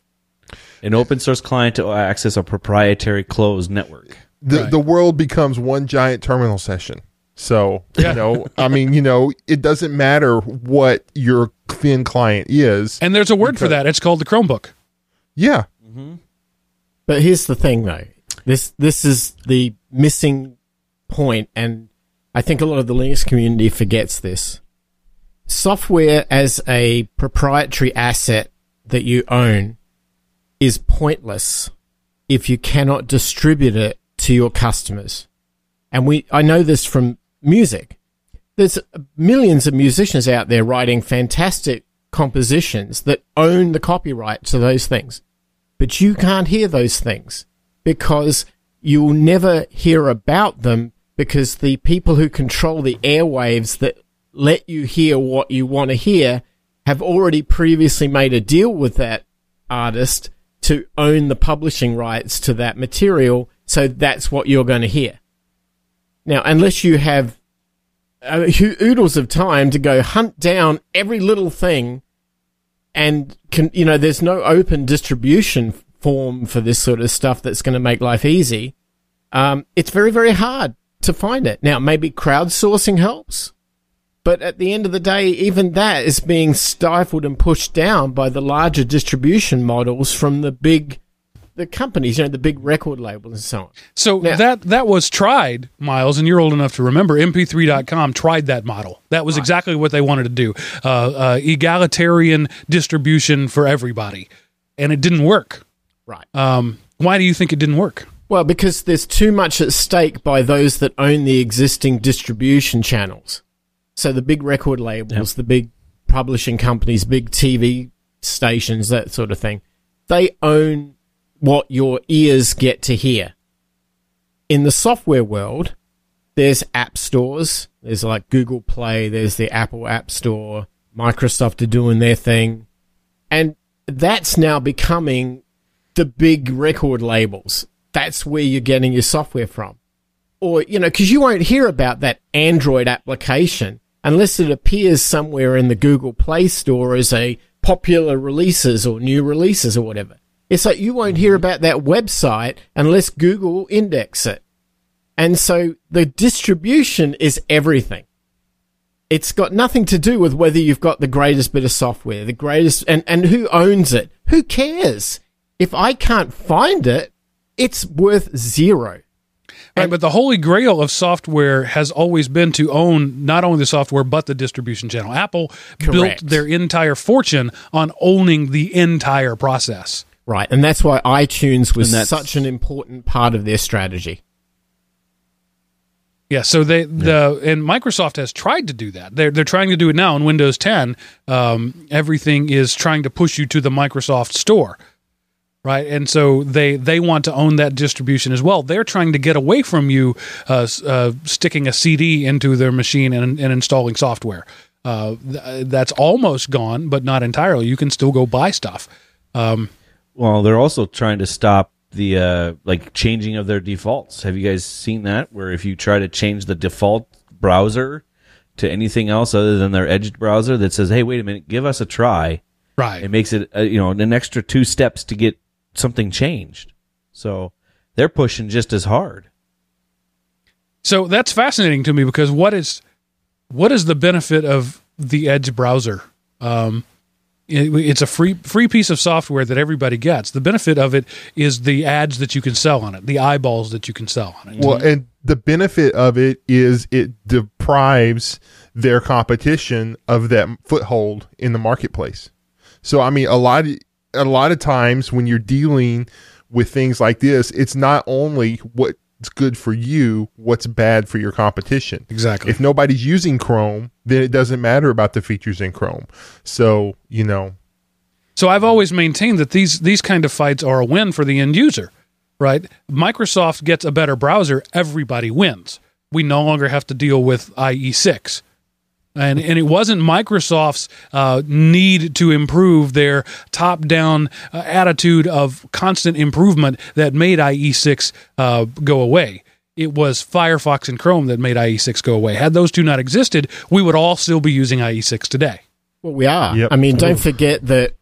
An open source client to access a proprietary closed network. the Right. the world becomes one giant terminal session. So, Yeah. you know, I mean, you know, it doesn't matter what your thin client is. And there's a word for that. It's called the Chromebook. Yeah. Mm-hmm. But here's the thing, though. This this is the missing point, and I think a lot of the Linux community forgets this. Software as a proprietary asset that you own is pointless if you cannot distribute it to your customers. And we, I know this from music. There's millions of musicians out there writing fantastic compositions that own the copyright to those things but you can't hear those things because you'll never hear about them because the people who control the airwaves that let you hear what you want to hear have already previously made a deal with that artist to own the publishing rights to that material. So that's what you're going to hear. Now, unless you have uh, oodles of time to go hunt down every little thing and can, you know, there's no open distribution form for this sort of stuff that's going to make life easy. Um, it's very, very hard to find it. Now, maybe crowdsourcing helps, but at the end of the day, even that is being stifled and pushed down by the larger distribution models from the big, the companies, you know, the big record labels and so on. So Yeah. that that was tried, Miles, and you're old enough to remember. MP3.com tried that model. That was exactly what they wanted to do: uh, uh, egalitarian distribution for everybody, and it didn't work. Right. Um, why do you think it didn't work? Well, because there's too much at stake by those that own the existing distribution channels. So the big record labels, the big publishing companies, big TV stations, that sort of thing, they own what your ears get to hear. In the software world, there's app stores. There's like Google Play, there's the Apple App Store, Microsoft are doing their thing. And that's now becoming the big record labels. That's where you're getting your software from. Or, you know, because you won't hear about that Android application unless it appears somewhere in the Google Play Store as a popular releases or new releases or whatever. It's like you won't hear mm-hmm. about that website unless Google index it. And so the distribution is everything. It's got nothing to do with whether you've got the greatest bit of software, the greatest, and, and who owns it. Who cares? If I can't find it, it's worth zero. Right, but the holy grail of software has always been to own not only the software but the distribution channel. Apple built their entire fortune on owning the entire process. Right. And that's why iTunes was such an important part of their strategy. Yeah, so they the and Microsoft has tried to do that. They're they're trying to do it now in Windows 10. Um, everything is trying to push you to the Microsoft Store, right? And so they they want to own that distribution as well. They're trying to get away from you uh, uh, sticking a CD into their machine and, and installing software. Uh, th- that's almost gone, but not entirely. You can still go buy stuff. Well, they're also trying to stop the uh, like changing of their defaults. Have you guys seen that? Where if you try to change the default browser to anything else other than their Edge browser, that says, "Hey, wait a minute, give us a try." Right. It makes it uh, you know an extra two steps to get something changed. So they're pushing just as hard. So that's fascinating to me because what is what is the benefit of the Edge browser? Um, it- it's a free free piece of software that everybody gets. The benefit of it is the ads that you can sell on it, the eyeballs that you can sell on it. Well, and the benefit of it is it deprives their competition of that foothold in the marketplace. So I mean, a lot of, a lot of times when you're dealing with things like this, it's not only what's good for you, what's bad for your competition. Exactly. If nobody's using Chrome, then it doesn't matter about the features in Chrome. So, you know, So I've always maintained that these these kind of fights are a win for the end user, right? Microsoft gets a better browser, everybody wins. We no longer have to deal with IE6. And, and it wasn't Microsoft's uh, need to improve their top down uh, attitude of constant improvement that made IE6 uh, go away. It was Firefox and Chrome that made IE6 go away. Had those two not existed, we would all still be using IE6 today. Well, we are. Yep. I mean, don't forget that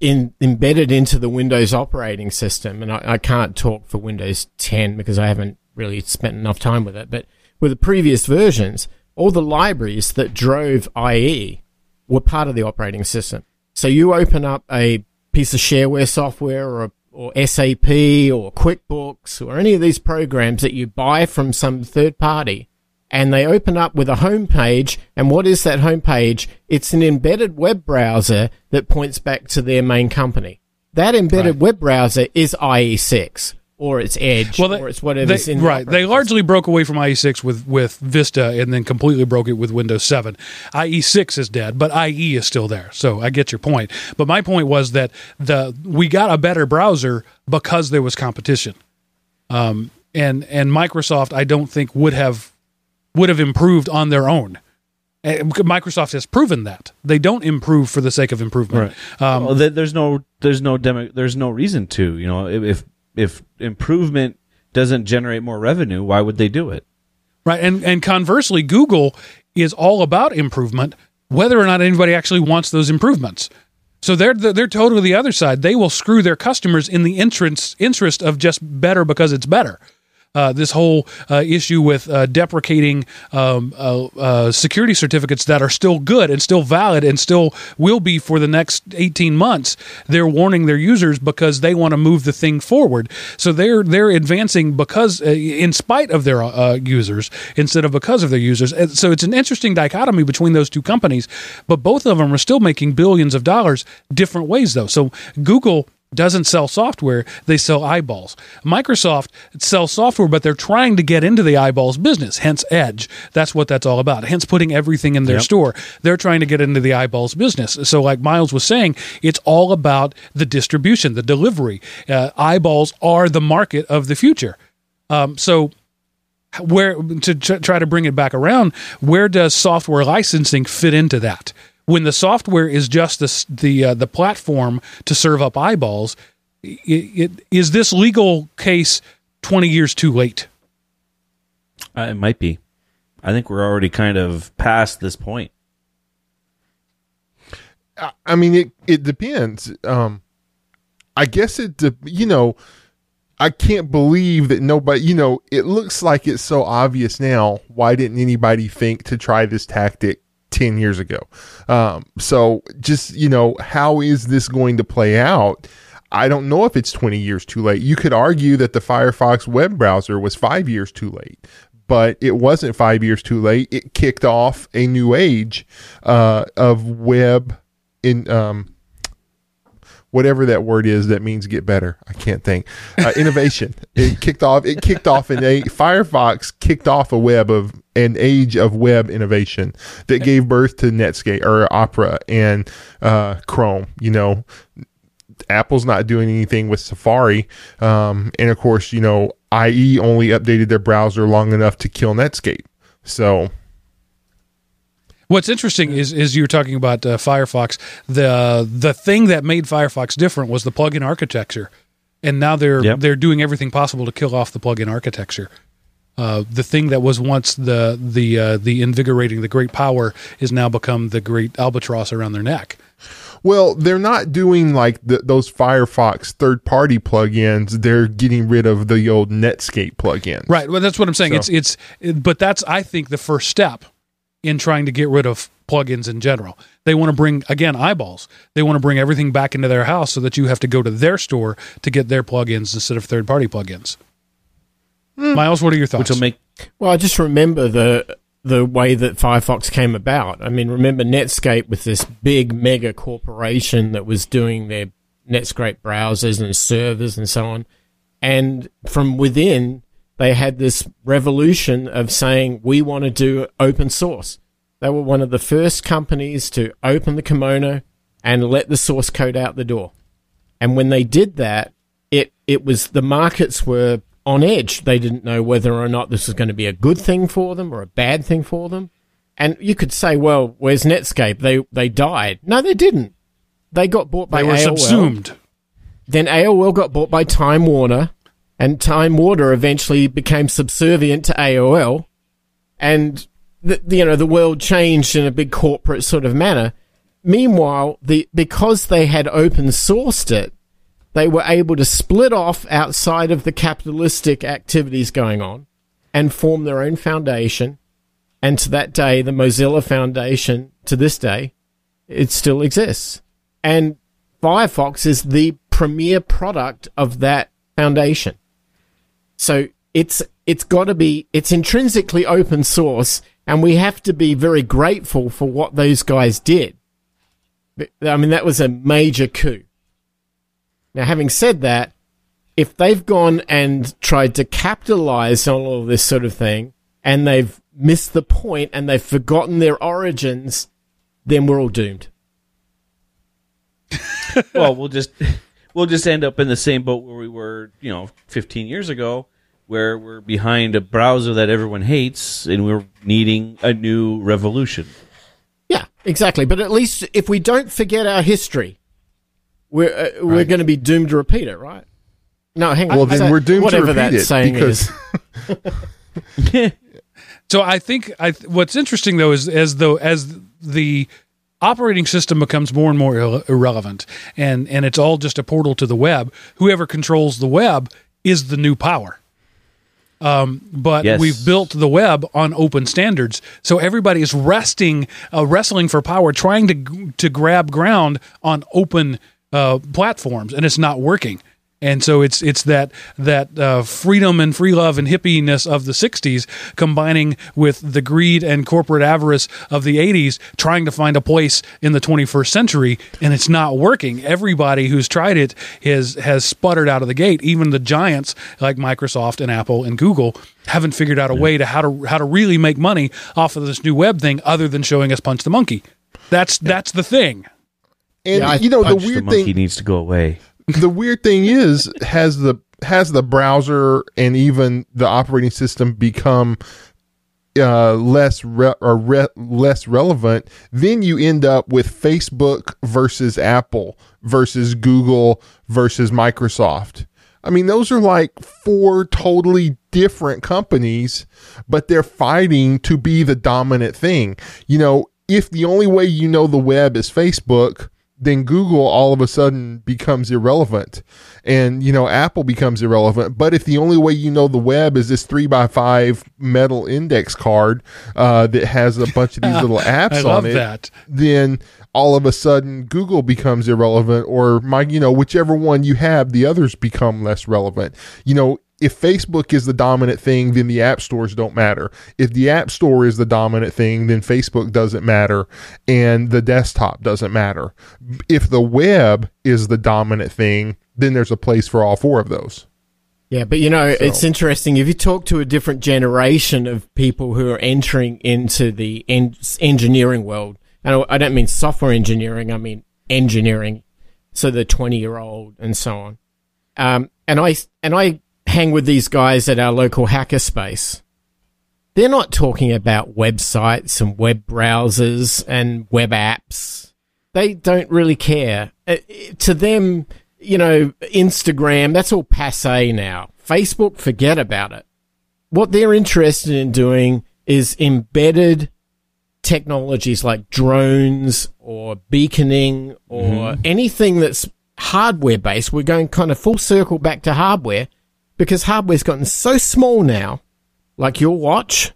in embedded into the Windows operating system, and I, I can't talk for Windows 10 because I haven't really spent enough time with it, but with the previous versions, all the libraries that drove IE were part of the operating system. So you open up a piece of shareware software or or SAP or QuickBooks or any of these programs that you buy from some third party and they open up with a home page. And what is that home page? It's an embedded web browser that points back to their main company. That embedded web browser is IE6 or it's Edge Well, they, or it's whatever's they- in the right. They operating largely broke away from IE6 with with Vista, and then completely broke it with Windows 7. IE6 is dead, but IE is still there. So I get your point. But my point was that the we got a better browser because there was competition. Um, and and Microsoft, I don't think would have would have improved on their own. Microsoft has proven that they don't improve for the sake of improvement. Um, well, there's no there's no demo, there's no reason to. You know, if if, improvement doesn't generate more revenue, why would they do it? Right. And and conversely, Google is all about improvement, whether or not anybody actually wants those improvements. So they're they're totally the other side. They will screw their customers in the interest interest of just better because it's better. Uh, this whole uh, issue with uh, deprecating um, uh, uh, security certificates that are still good and still valid and still will be for the next 18 months. They're warning their users because they want to move the thing forward. So they're they're advancing because in spite of their users instead of because of their users. And so it's an interesting dichotomy between those two companies, but both of them are still making billions of dollars different ways though. So Google doesn't sell software, they sell eyeballs. Microsoft sells software, but they're trying to get into the eyeballs business, hence Edge. That's what that's all about. Hence putting everything in their Yep. store. They're trying to get into the eyeballs business. So, like Miles was saying, it's all about the distribution, the delivery. Uh, eyeballs are the market of the future. Um, so, where to tr- try to bring it back around, where does software licensing fit into that? When the software is just the the uh, the platform to serve up eyeballs, i it, is this legal case twenty years too late? Uh, it might be. I think we're already kind of past this point. I- I mean, it it depends. Um, I guess it. De- you know, I can't believe that nobody, you know, it looks like it's so obvious now. Why didn't anybody think to try this tactic 10 years ago? Um, so just, you know, how is this going to play out? I don't know if it's 20 years too late. You could argue that the Firefox web browser was five years too late, but it wasn't five years too late. It kicked off a new age uh, of web in. Um, whatever that word is that means get better. I can't think. Uh, innovation. it kicked off. It kicked off in a Firefox kicked off a web of an age of web innovation that gave birth to Netscape or Opera and uh, Chrome. You know, Apple's not doing anything with Safari, um, and of course, you know, IE only updated their browser long enough to kill Netscape. So What's interesting is is you're talking about uh, Firefox. The the thing that made Firefox different was the plugin architecture, and now they're Yep. they're doing everything possible to kill off the plugin architecture. Uh, the thing that was once the the uh, the invigorating, the great power, is now become the great albatross around their neck. Well, they're not doing like the, those Firefox third party plugins. They're getting rid of the old Netscape plugins. Right. Well, that's what I'm saying. So- It's it's, it, but that's I think the first step in trying to get rid of plugins in general. They want to bring again eyeballs. They want to bring everything back into their house so that you have to go to their store to get their plugins instead of third party plugins. Hmm. Miles, what are your thoughts? which thoughts? will make Well, I just remember the the way that Firefox came about. I mean, remember Netscape with this big mega corporation that was doing their Netscape browsers and servers and so on. And from within, they had this revolution of saying, we want to do open source. They were one of the first companies to open the kimono and let the source code out the door. And when they did that, it it was the markets were on edge. They didn't know whether or not this was going to be a good thing for them or a bad thing for them. And you could say, well, where's Netscape? They they died. No, they didn't. They got bought by they were AOL. subsumed. Then AOL got bought by Time Warner, and Time Warner eventually became subservient to AOL, and the, you know the world changed in a big corporate sort of manner. Meanwhile, the because they had open sourced it, they were able to split off outside of the capitalistic activities going on and form their own foundation. And to that day, the Mozilla Foundation, to this day, it still exists. And Firefox is the premier product of that foundation. So it's it's got to be it's intrinsically open source, and we have to be very grateful for what those guys did. I mean, that was a major coup. Now, having said that, if they've gone and tried to capitalize on all this sort of thing, and they've missed the point and they've forgotten their origins, then we're all doomed. well, we'll just we'll just end up in the same boat where we were, you know, 15 years ago, where we're behind a browser that everyone hates, and we're needing a new revolution. Yeah, exactly. But at least if we don't forget our history, we're uh, we're going to be doomed to repeat it, right? No, hang on. Well, then So- we're doomed to whatever repeat that it saying because is. So I think I what's interesting though is as though as the operating system becomes more and more irre- irrelevant and and it's all just a portal to the web. Whoever controls the web is the new power. Um, but Yes. we've built the web on open standards. So everybody is resting uh, wrestling for power trying to to grab ground on open uh, platforms and it's not working and so it's it's that that uh, freedom and free love and hippiness of the '60s combining with the greed and corporate avarice of the '80s, trying to find a place in the 21st century, and it's not working. Everybody who's tried it has has sputtered out of the gate. Even the giants like Microsoft and Apple and Google haven't figured out a way to how to how to really make money off of this new web thing, other than showing us punch the monkey. That's that's the thing. and Yeah, you know the Punch the weird monkey thing needs to go away. the weird thing is has the has the browser and even the operating system become uh, less re- or re- less relevant, then you end up with Facebook versus Apple versus Google versus Microsoft. I mean, those are like four totally different companies, but they're fighting to be the dominant thing. You know, if the only way you know the web is Facebook, then Google all of a sudden becomes irrelevant and you know Apple becomes irrelevant. But if the only way you know the web is this three by five metal index card uh, that has a bunch of these little apps on it, that. then all of a sudden Google becomes irrelevant or my you know whichever one you have the others become less relevant. You know if Facebook is the dominant thing, then the app stores don't matter. If the app store is the dominant thing, then Facebook doesn't matter and the desktop doesn't matter. If the web is the dominant thing, then there's a place for all four of those. Yeah, but you know, it's interesting. If you talk to a different generation of people who are entering into the en- engineering world, and I don't mean software engineering, I mean engineering, so the 20 year old and so on. Um, and I, and I hang with these guys at our local hackerspace. They're not talking about websites and web browsers and web apps. They don't really care. Uh, to them, you know, Instagram, that's all passe now. Facebook, forget about it. What they're interested in doing is embedded technologies like drones or beaconing or anything that's hardware based. We're going kind of full circle back to hardware because hardware's gotten so small now, like your watch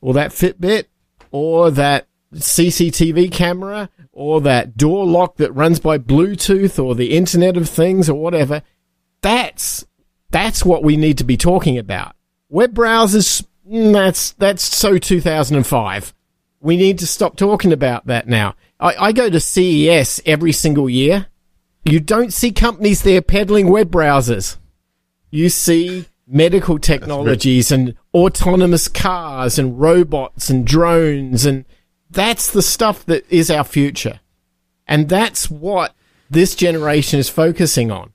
or that Fitbit or that CCTV camera or that door lock that runs by Bluetooth or the Internet of Things or whatever. That's that's what we need to be talking about. Web browsers, mm, that's that's so 2005. We need to stop talking about that now. I, I go to CES every single year. You don't see companies there peddling web browsers. You see medical technologies and autonomous cars and robots and drones and that's the stuff that is our future. And that's what this generation is focusing on.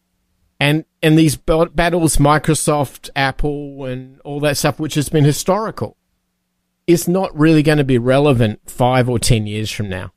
And and these b- battles Microsoft, Apple and all that stuff which has been historical is not really going to be relevant 5 or 10 years from now.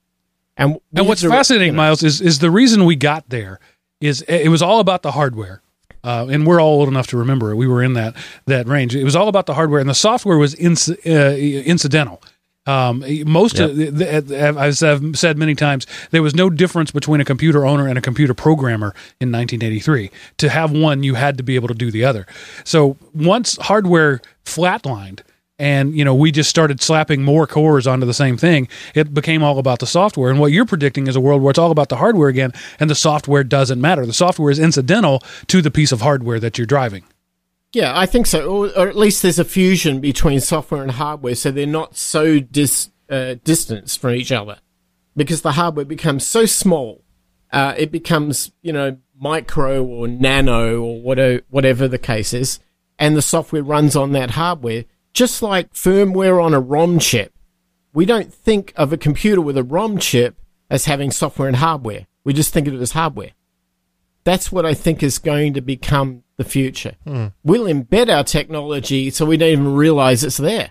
And, And what's have to- fascinating, you know, Miles, is is the reason we got there is it was all about the hardware. Uh, and we're all old enough to remember it. We were in that that range. It was all about the hardware, and the software was inc- uh, incidental. Um, most of the, the, as I've said many times, there was no difference between a computer owner and a computer programmer in 1983. To have one, you had to be able to do the other. So once hardware flatlined, and you know we just started slapping more cores onto the same thing it became all about the software and what you're predicting is a world where it's all about the hardware again and the software doesn't matter the software is incidental to the piece of hardware that you're driving Yeah, I think so. Or, or at least there's a fusion between software and hardware, so they're not so dis, uh, distanced from each other. Because the hardware becomes so small, uh, it becomes, you know, micro or nano or whatever, whatever the case is, and the software runs on that hardware, just like firmware on a ROM chip. We don't think of a computer with a ROM chip as having software and hardware. We just think of it as hardware. That's what I think is going to become the future. Hmm. We'll embed our technology so we don't even realize it's there.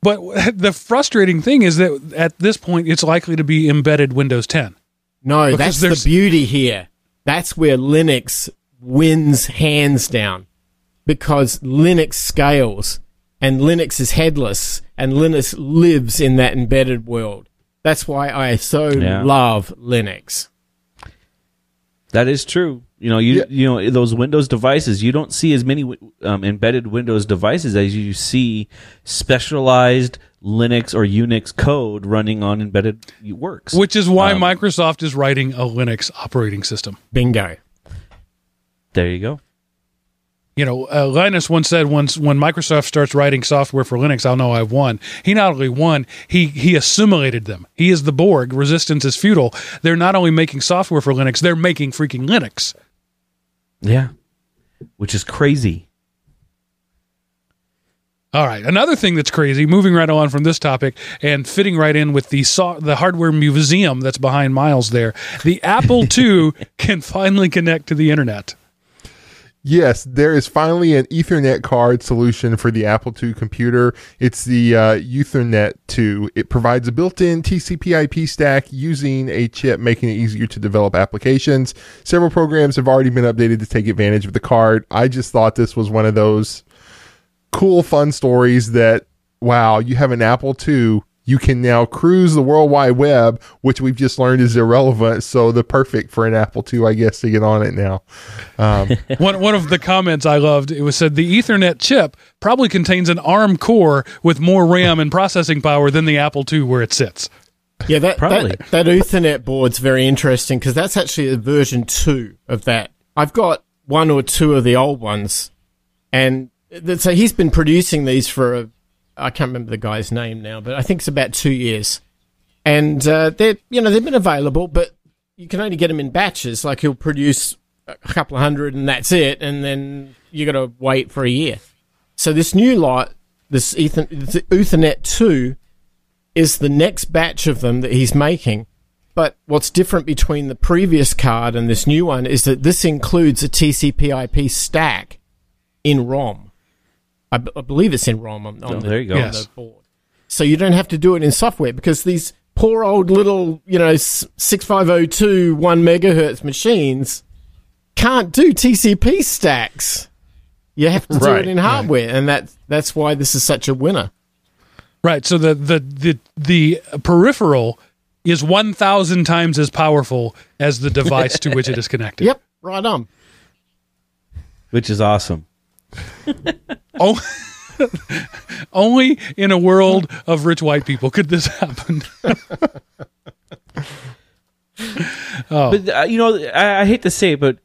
but the frustrating thing is that at this point it's likely to be embedded windows 10 No, that's the beauty here. That's where Linux wins hands down because Linux scales and Linux is headless and Linux lives in that embedded world. That's why I so Yeah. love Linux. That is true. You know, you Yeah. you know those Windows devices. You don't see as many um, embedded Windows devices as you see specialized Linux or Unix code running on embedded works. which is why Um, microsoft is writing a linux operating system Bingo. there you go. You know, uh, Linus once said once when Microsoft starts writing software for Linux, I'll know I've won. He not only won, he he assimilated them. He is the Borg. Resistance is futile. They're not only making software for Linux, they're making freaking Linux. Yeah, which is crazy. All right, another thing that's crazy. Moving right on from this topic and fitting right in with the so- the hardware museum that's behind Miles there. The Apple II can finally connect to the internet. Yes, there is finally an Ethernet card solution for the Apple II computer. It's the uh, Uthernet 2. It provides a built-in TCP/IP stack using a chip, making it easier to develop applications. Several programs have already been updated to take advantage of the card. I just thought this was one of those cool, fun stories that wow, you have an Apple II you can now cruise the World Wide Web, which we've just learned is irrelevant. So the perfect for an Apple II, I guess, to get on it now. Um, one one of the comments I loved it was said the Ethernet chip probably contains an ARM core with more RAM and processing power than the Apple II where it sits. Yeah, that Probably. that, that Ethernet board's very interesting because that's actually a version two of that. I've got one or two of the old ones, and so he's been producing these for a, I can't remember the guy's name now, but I think it's about two years, and uh, they're you know they've been available, but you can only get them in batches. Like he'll produce a couple of hundred, and that's it, and then you got to wait for a year. So this new lot, this Uthernet two is the next batch of them that he's making. But what's different between the previous card and this new one is that this includes a TCP/IP stack in ROM. I, b- I believe it's in ROM on, on Oh, the, there you go. on Yes. the board. So you don't have to do it in software because these poor old little, you know, s- 6502 1 megahertz machines can't do TCP stacks. You have to do Right, it in hardware, and that that's why this is such a winner. Right. So the the the the peripheral is one thousand times as powerful as the device to which it is connected. Yep, right on. which is awesome. Oh, only in a world of rich white people could this happen. But uh, you know, I, I hate to say it, but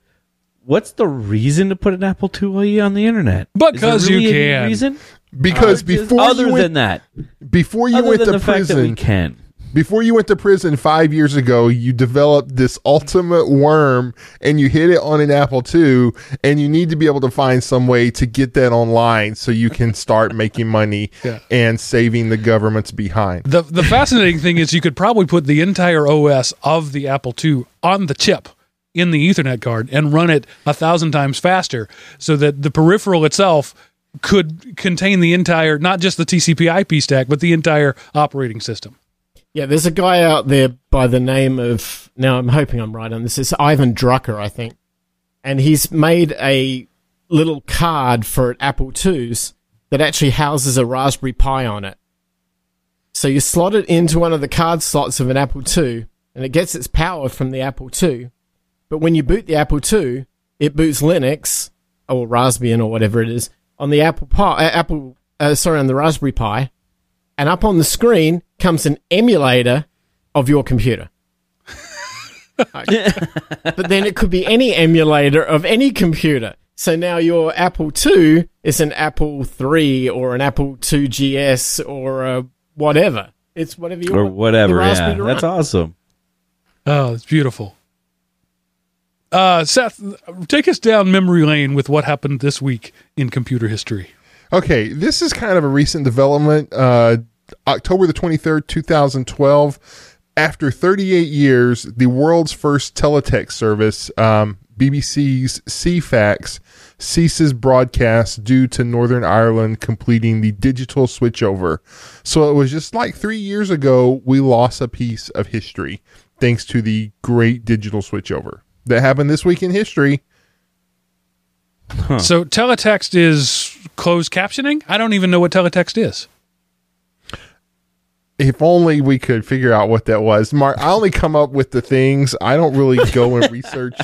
what's the reason to put an Apple IIe on the internet? Is there Because you really any can. Reason? because Or just before other you went, than that, before you other went than to the fact that we prison, can. Before you went to prison five years ago, you developed this ultimate worm and you hit it on an Apple II, and you need to be able to find some way to get that online so you can start making money Yeah. and saving the governments behind. The the fascinating thing is you could probably put the entire OS of the Apple II on the chip in the Ethernet card and run it a thousand times faster, so that the peripheral itself could contain the entire, not just the TCP/IP stack, but the entire operating system. Yeah, there's a guy out there by the name of now I'm hoping I'm right on this. It's Ivan Drucker, I think. And he's made a little card for an Apple IIs that actually houses a Raspberry Pi on it. So you slot it into one of the card slots of an Apple II and it gets its power from the Apple II. But when you boot the Apple II, it boots Linux or Raspbian or whatever it is on the Apple Pi, uh, Apple, uh, sorry, on the Raspberry Pi and up on the screen comes an emulator of your computer. but then it could be any emulator of any computer. So now your Apple II is an Apple III or an Apple II GS or a whatever. It's whatever you Or want. Or whatever, yeah. That's run. awesome. Oh, it's beautiful. Uh, Seth, take us down memory lane with what happened this week in computer history. Okay, this is kind of a recent development. Uh, October the 23rd, 2012. After 38 years, the world's first teletext service, um, BBC's Ceefax, ceases broadcast due to Northern Ireland completing the digital switchover. So it was just like three years ago, we lost a piece of history thanks to the great digital switchover that happened this week in history. So teletext is closed captioning. I don't even know what teletext is. if only we could figure out what that was. Mark, I only come up with the things. I don't really go and research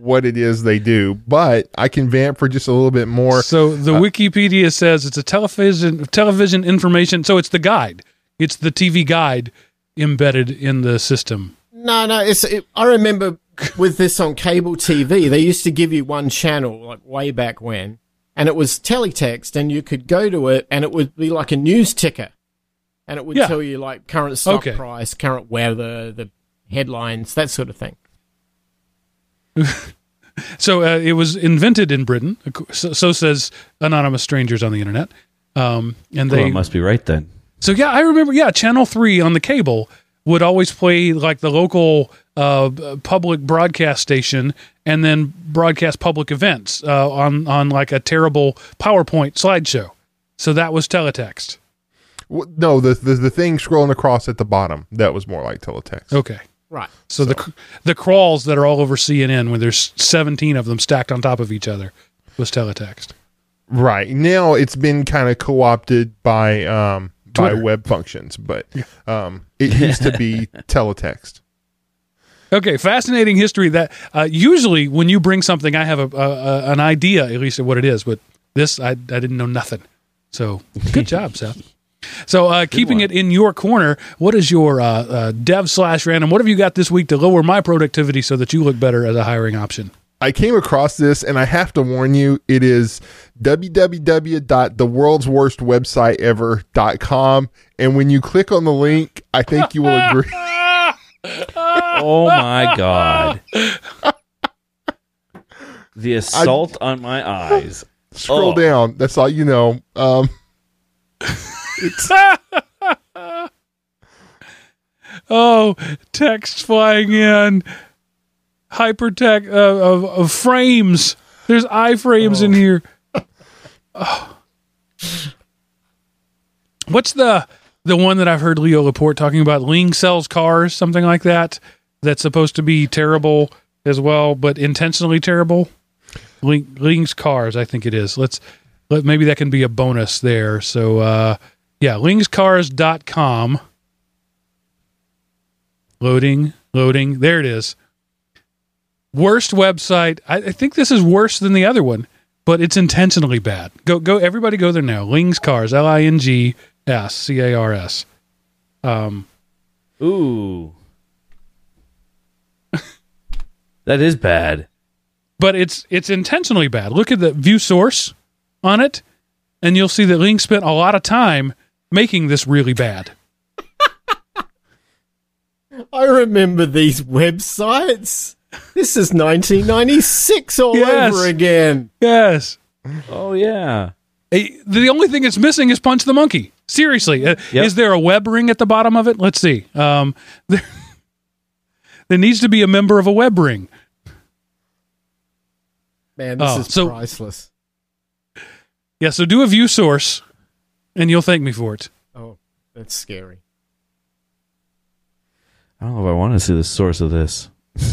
what it is they do, but I can vamp for just a little bit more. So the uh, Wikipedia says it's a television television information. So it's the guide. It's the TV guide embedded in the system. No, no. It's. It, I remember with this on cable TV, they used to give you one channel like way back when, and it was teletext, and you could go to it, and it would be like a news ticker, and it would Yeah. tell you like current stock Okay. price, current weather, the headlines, that sort of thing. So uh, it was invented in Britain. So, so says anonymous strangers on the internet. Um, and Well, they it must be right then. So yeah, I remember. Yeah, Channel Three on the cable would always play like the local uh, public broadcast station, and then broadcast public events uh, on on like a terrible PowerPoint slideshow. So that was teletext. W- no, the, the the thing scrolling across at the bottom that was more like teletext. Okay. Right. So, the the crawls that are all over CNN, when there's 17 of them stacked on top of each other, was teletext. Right now, it's been kind of co-opted by um, by web functions, but um, it used to be teletext. Okay, fascinating history. That uh, usually when you bring something, I have a, a, a an idea at least of what it is, but this I I didn't know nothing. So good job, Seth. So uh, keeping one. it in your corner, what is your uh, uh, dev slash random? What have you got this week to lower my productivity so that you look better as a hiring option? I came across this and I have to warn you, it is www.theworldsworstwebsiteever.com. And when you click on the link, I think you will agree. Oh my god. The assault on my eyes. Scroll Oh. down. That's all you know. Um, it's, Oh, text flying in, hypertext uh, of, of frames. There's iframes in here. Oh. What's the the one that I've heard Leo Laporte talking about? Ling sells cars, something like that. That's supposed to be terrible as well, but intentionally terrible. Ling, Ling's cars, I think it is. Let's let maybe that can be a bonus there. So uh yeah, lingscars.com. Loading, loading. There it is. Worst website. I, I think this is worse than the other one, but it's intentionally bad. Go, go. Everybody, go there now. Ling's Cars. L I N G S C A R S. Um, Ooh. that is bad. but it's it's intentionally bad. Look at the view source on it, and you'll see that Ling spent a lot of time making this really bad. I remember these websites. This is 1996 all Yes. over again. Yes. Oh yeah. Eh, The only thing it's missing is Punch the Monkey. Seriously, Uh, Yep. is there a web ring at the bottom of it? Let's see. Um, there, there needs to be a member of a web ring. Man, this Oh, is so- priceless. Yeah, so do a view source, and you'll thank me for it. Oh, that's scary. I don't know if I want to see the source of this.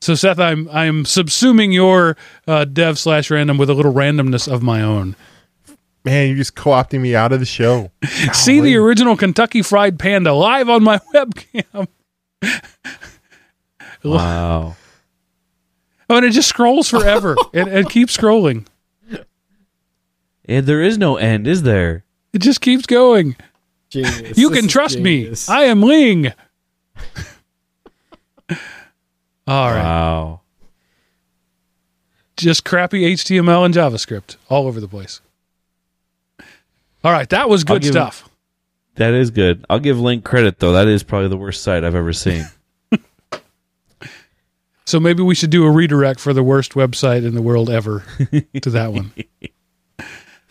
So Seth, I'm I'm subsuming your uh, dev slash random with a little randomness of my own. man, you're just co opting me out of the show. See the original Kentucky Fried Panda live on my webcam. Wow. Oh, and it just scrolls forever. it, it keeps scrolling. And there is no end, is there? It just keeps going. Genius. You This can trust genius. me. I am Ling. All right. Wow. Just crappy HTML and JavaScript all over the place. All right. That was good give- stuff. That is good. I'll give Ling credit though. That is probably the worst site I've ever seen. So maybe we should do a redirect for the worst website in the world ever to that one.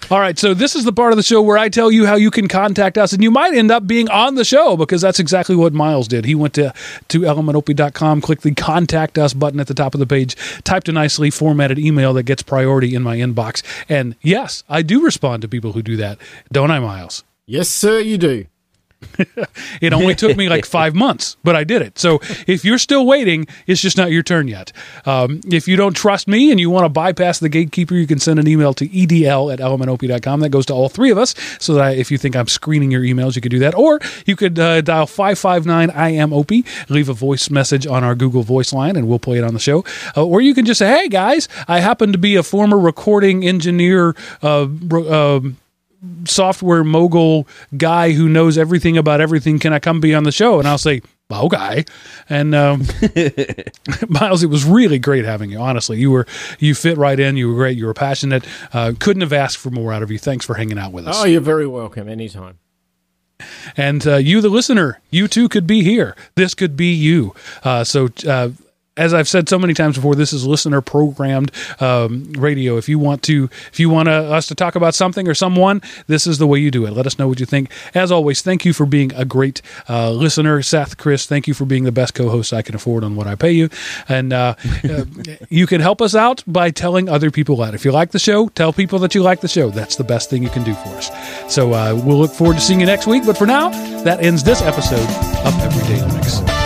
All right, so this is the part of the show where I tell you how you can contact us, and you might end up being on the show because that's exactly what Miles did. He went to, to elementopie.com, clicked the contact us button at the top of the page, typed a nicely formatted email that gets priority in my inbox. And yes, I do respond to people who do that. Don't I, Miles? Yes, sir, you do. It only took me like five months, but I did it. So if you're still waiting, it's just not your turn yet. Um, if you don't trust me and you want to bypass the gatekeeper, you can send an email to edl at elementop.com. That goes to all three of us. So that if you think I'm screening your emails, you could do that. Or you could uh, dial 559 I am Opie, leave a voice message on our Google Voice line, and we'll play it on the show. Uh, or you can just say, hey guys, I happen to be a former recording engineer. Uh, um software mogul guy who knows everything about everything. Can I come be on the show? And I'll say, okay. And um, Miles, it was really great having you. Honestly, you were you fit right in. You were great. You were passionate. Uh, couldn't have asked for more out of you. Thanks for hanging out with us. Oh, you're very welcome anytime. And uh, you, the listener, you too could be here. This could be you. Uh, so, uh, as I've said so many times before, this is listener programmed um, radio. If you want to, if you want uh, us to talk about something or someone, this is the way you do it. Let us know what you think. As always, thank you for being a great uh, listener, Seth, Chris. Thank you for being the best co-host I can afford on what I pay you. And uh, uh, you can help us out by telling other people that. If you like the show, tell people that you like the show. That's the best thing you can do for us. So uh, we'll look forward to seeing you next week. But for now, that ends this episode of Everyday Learning.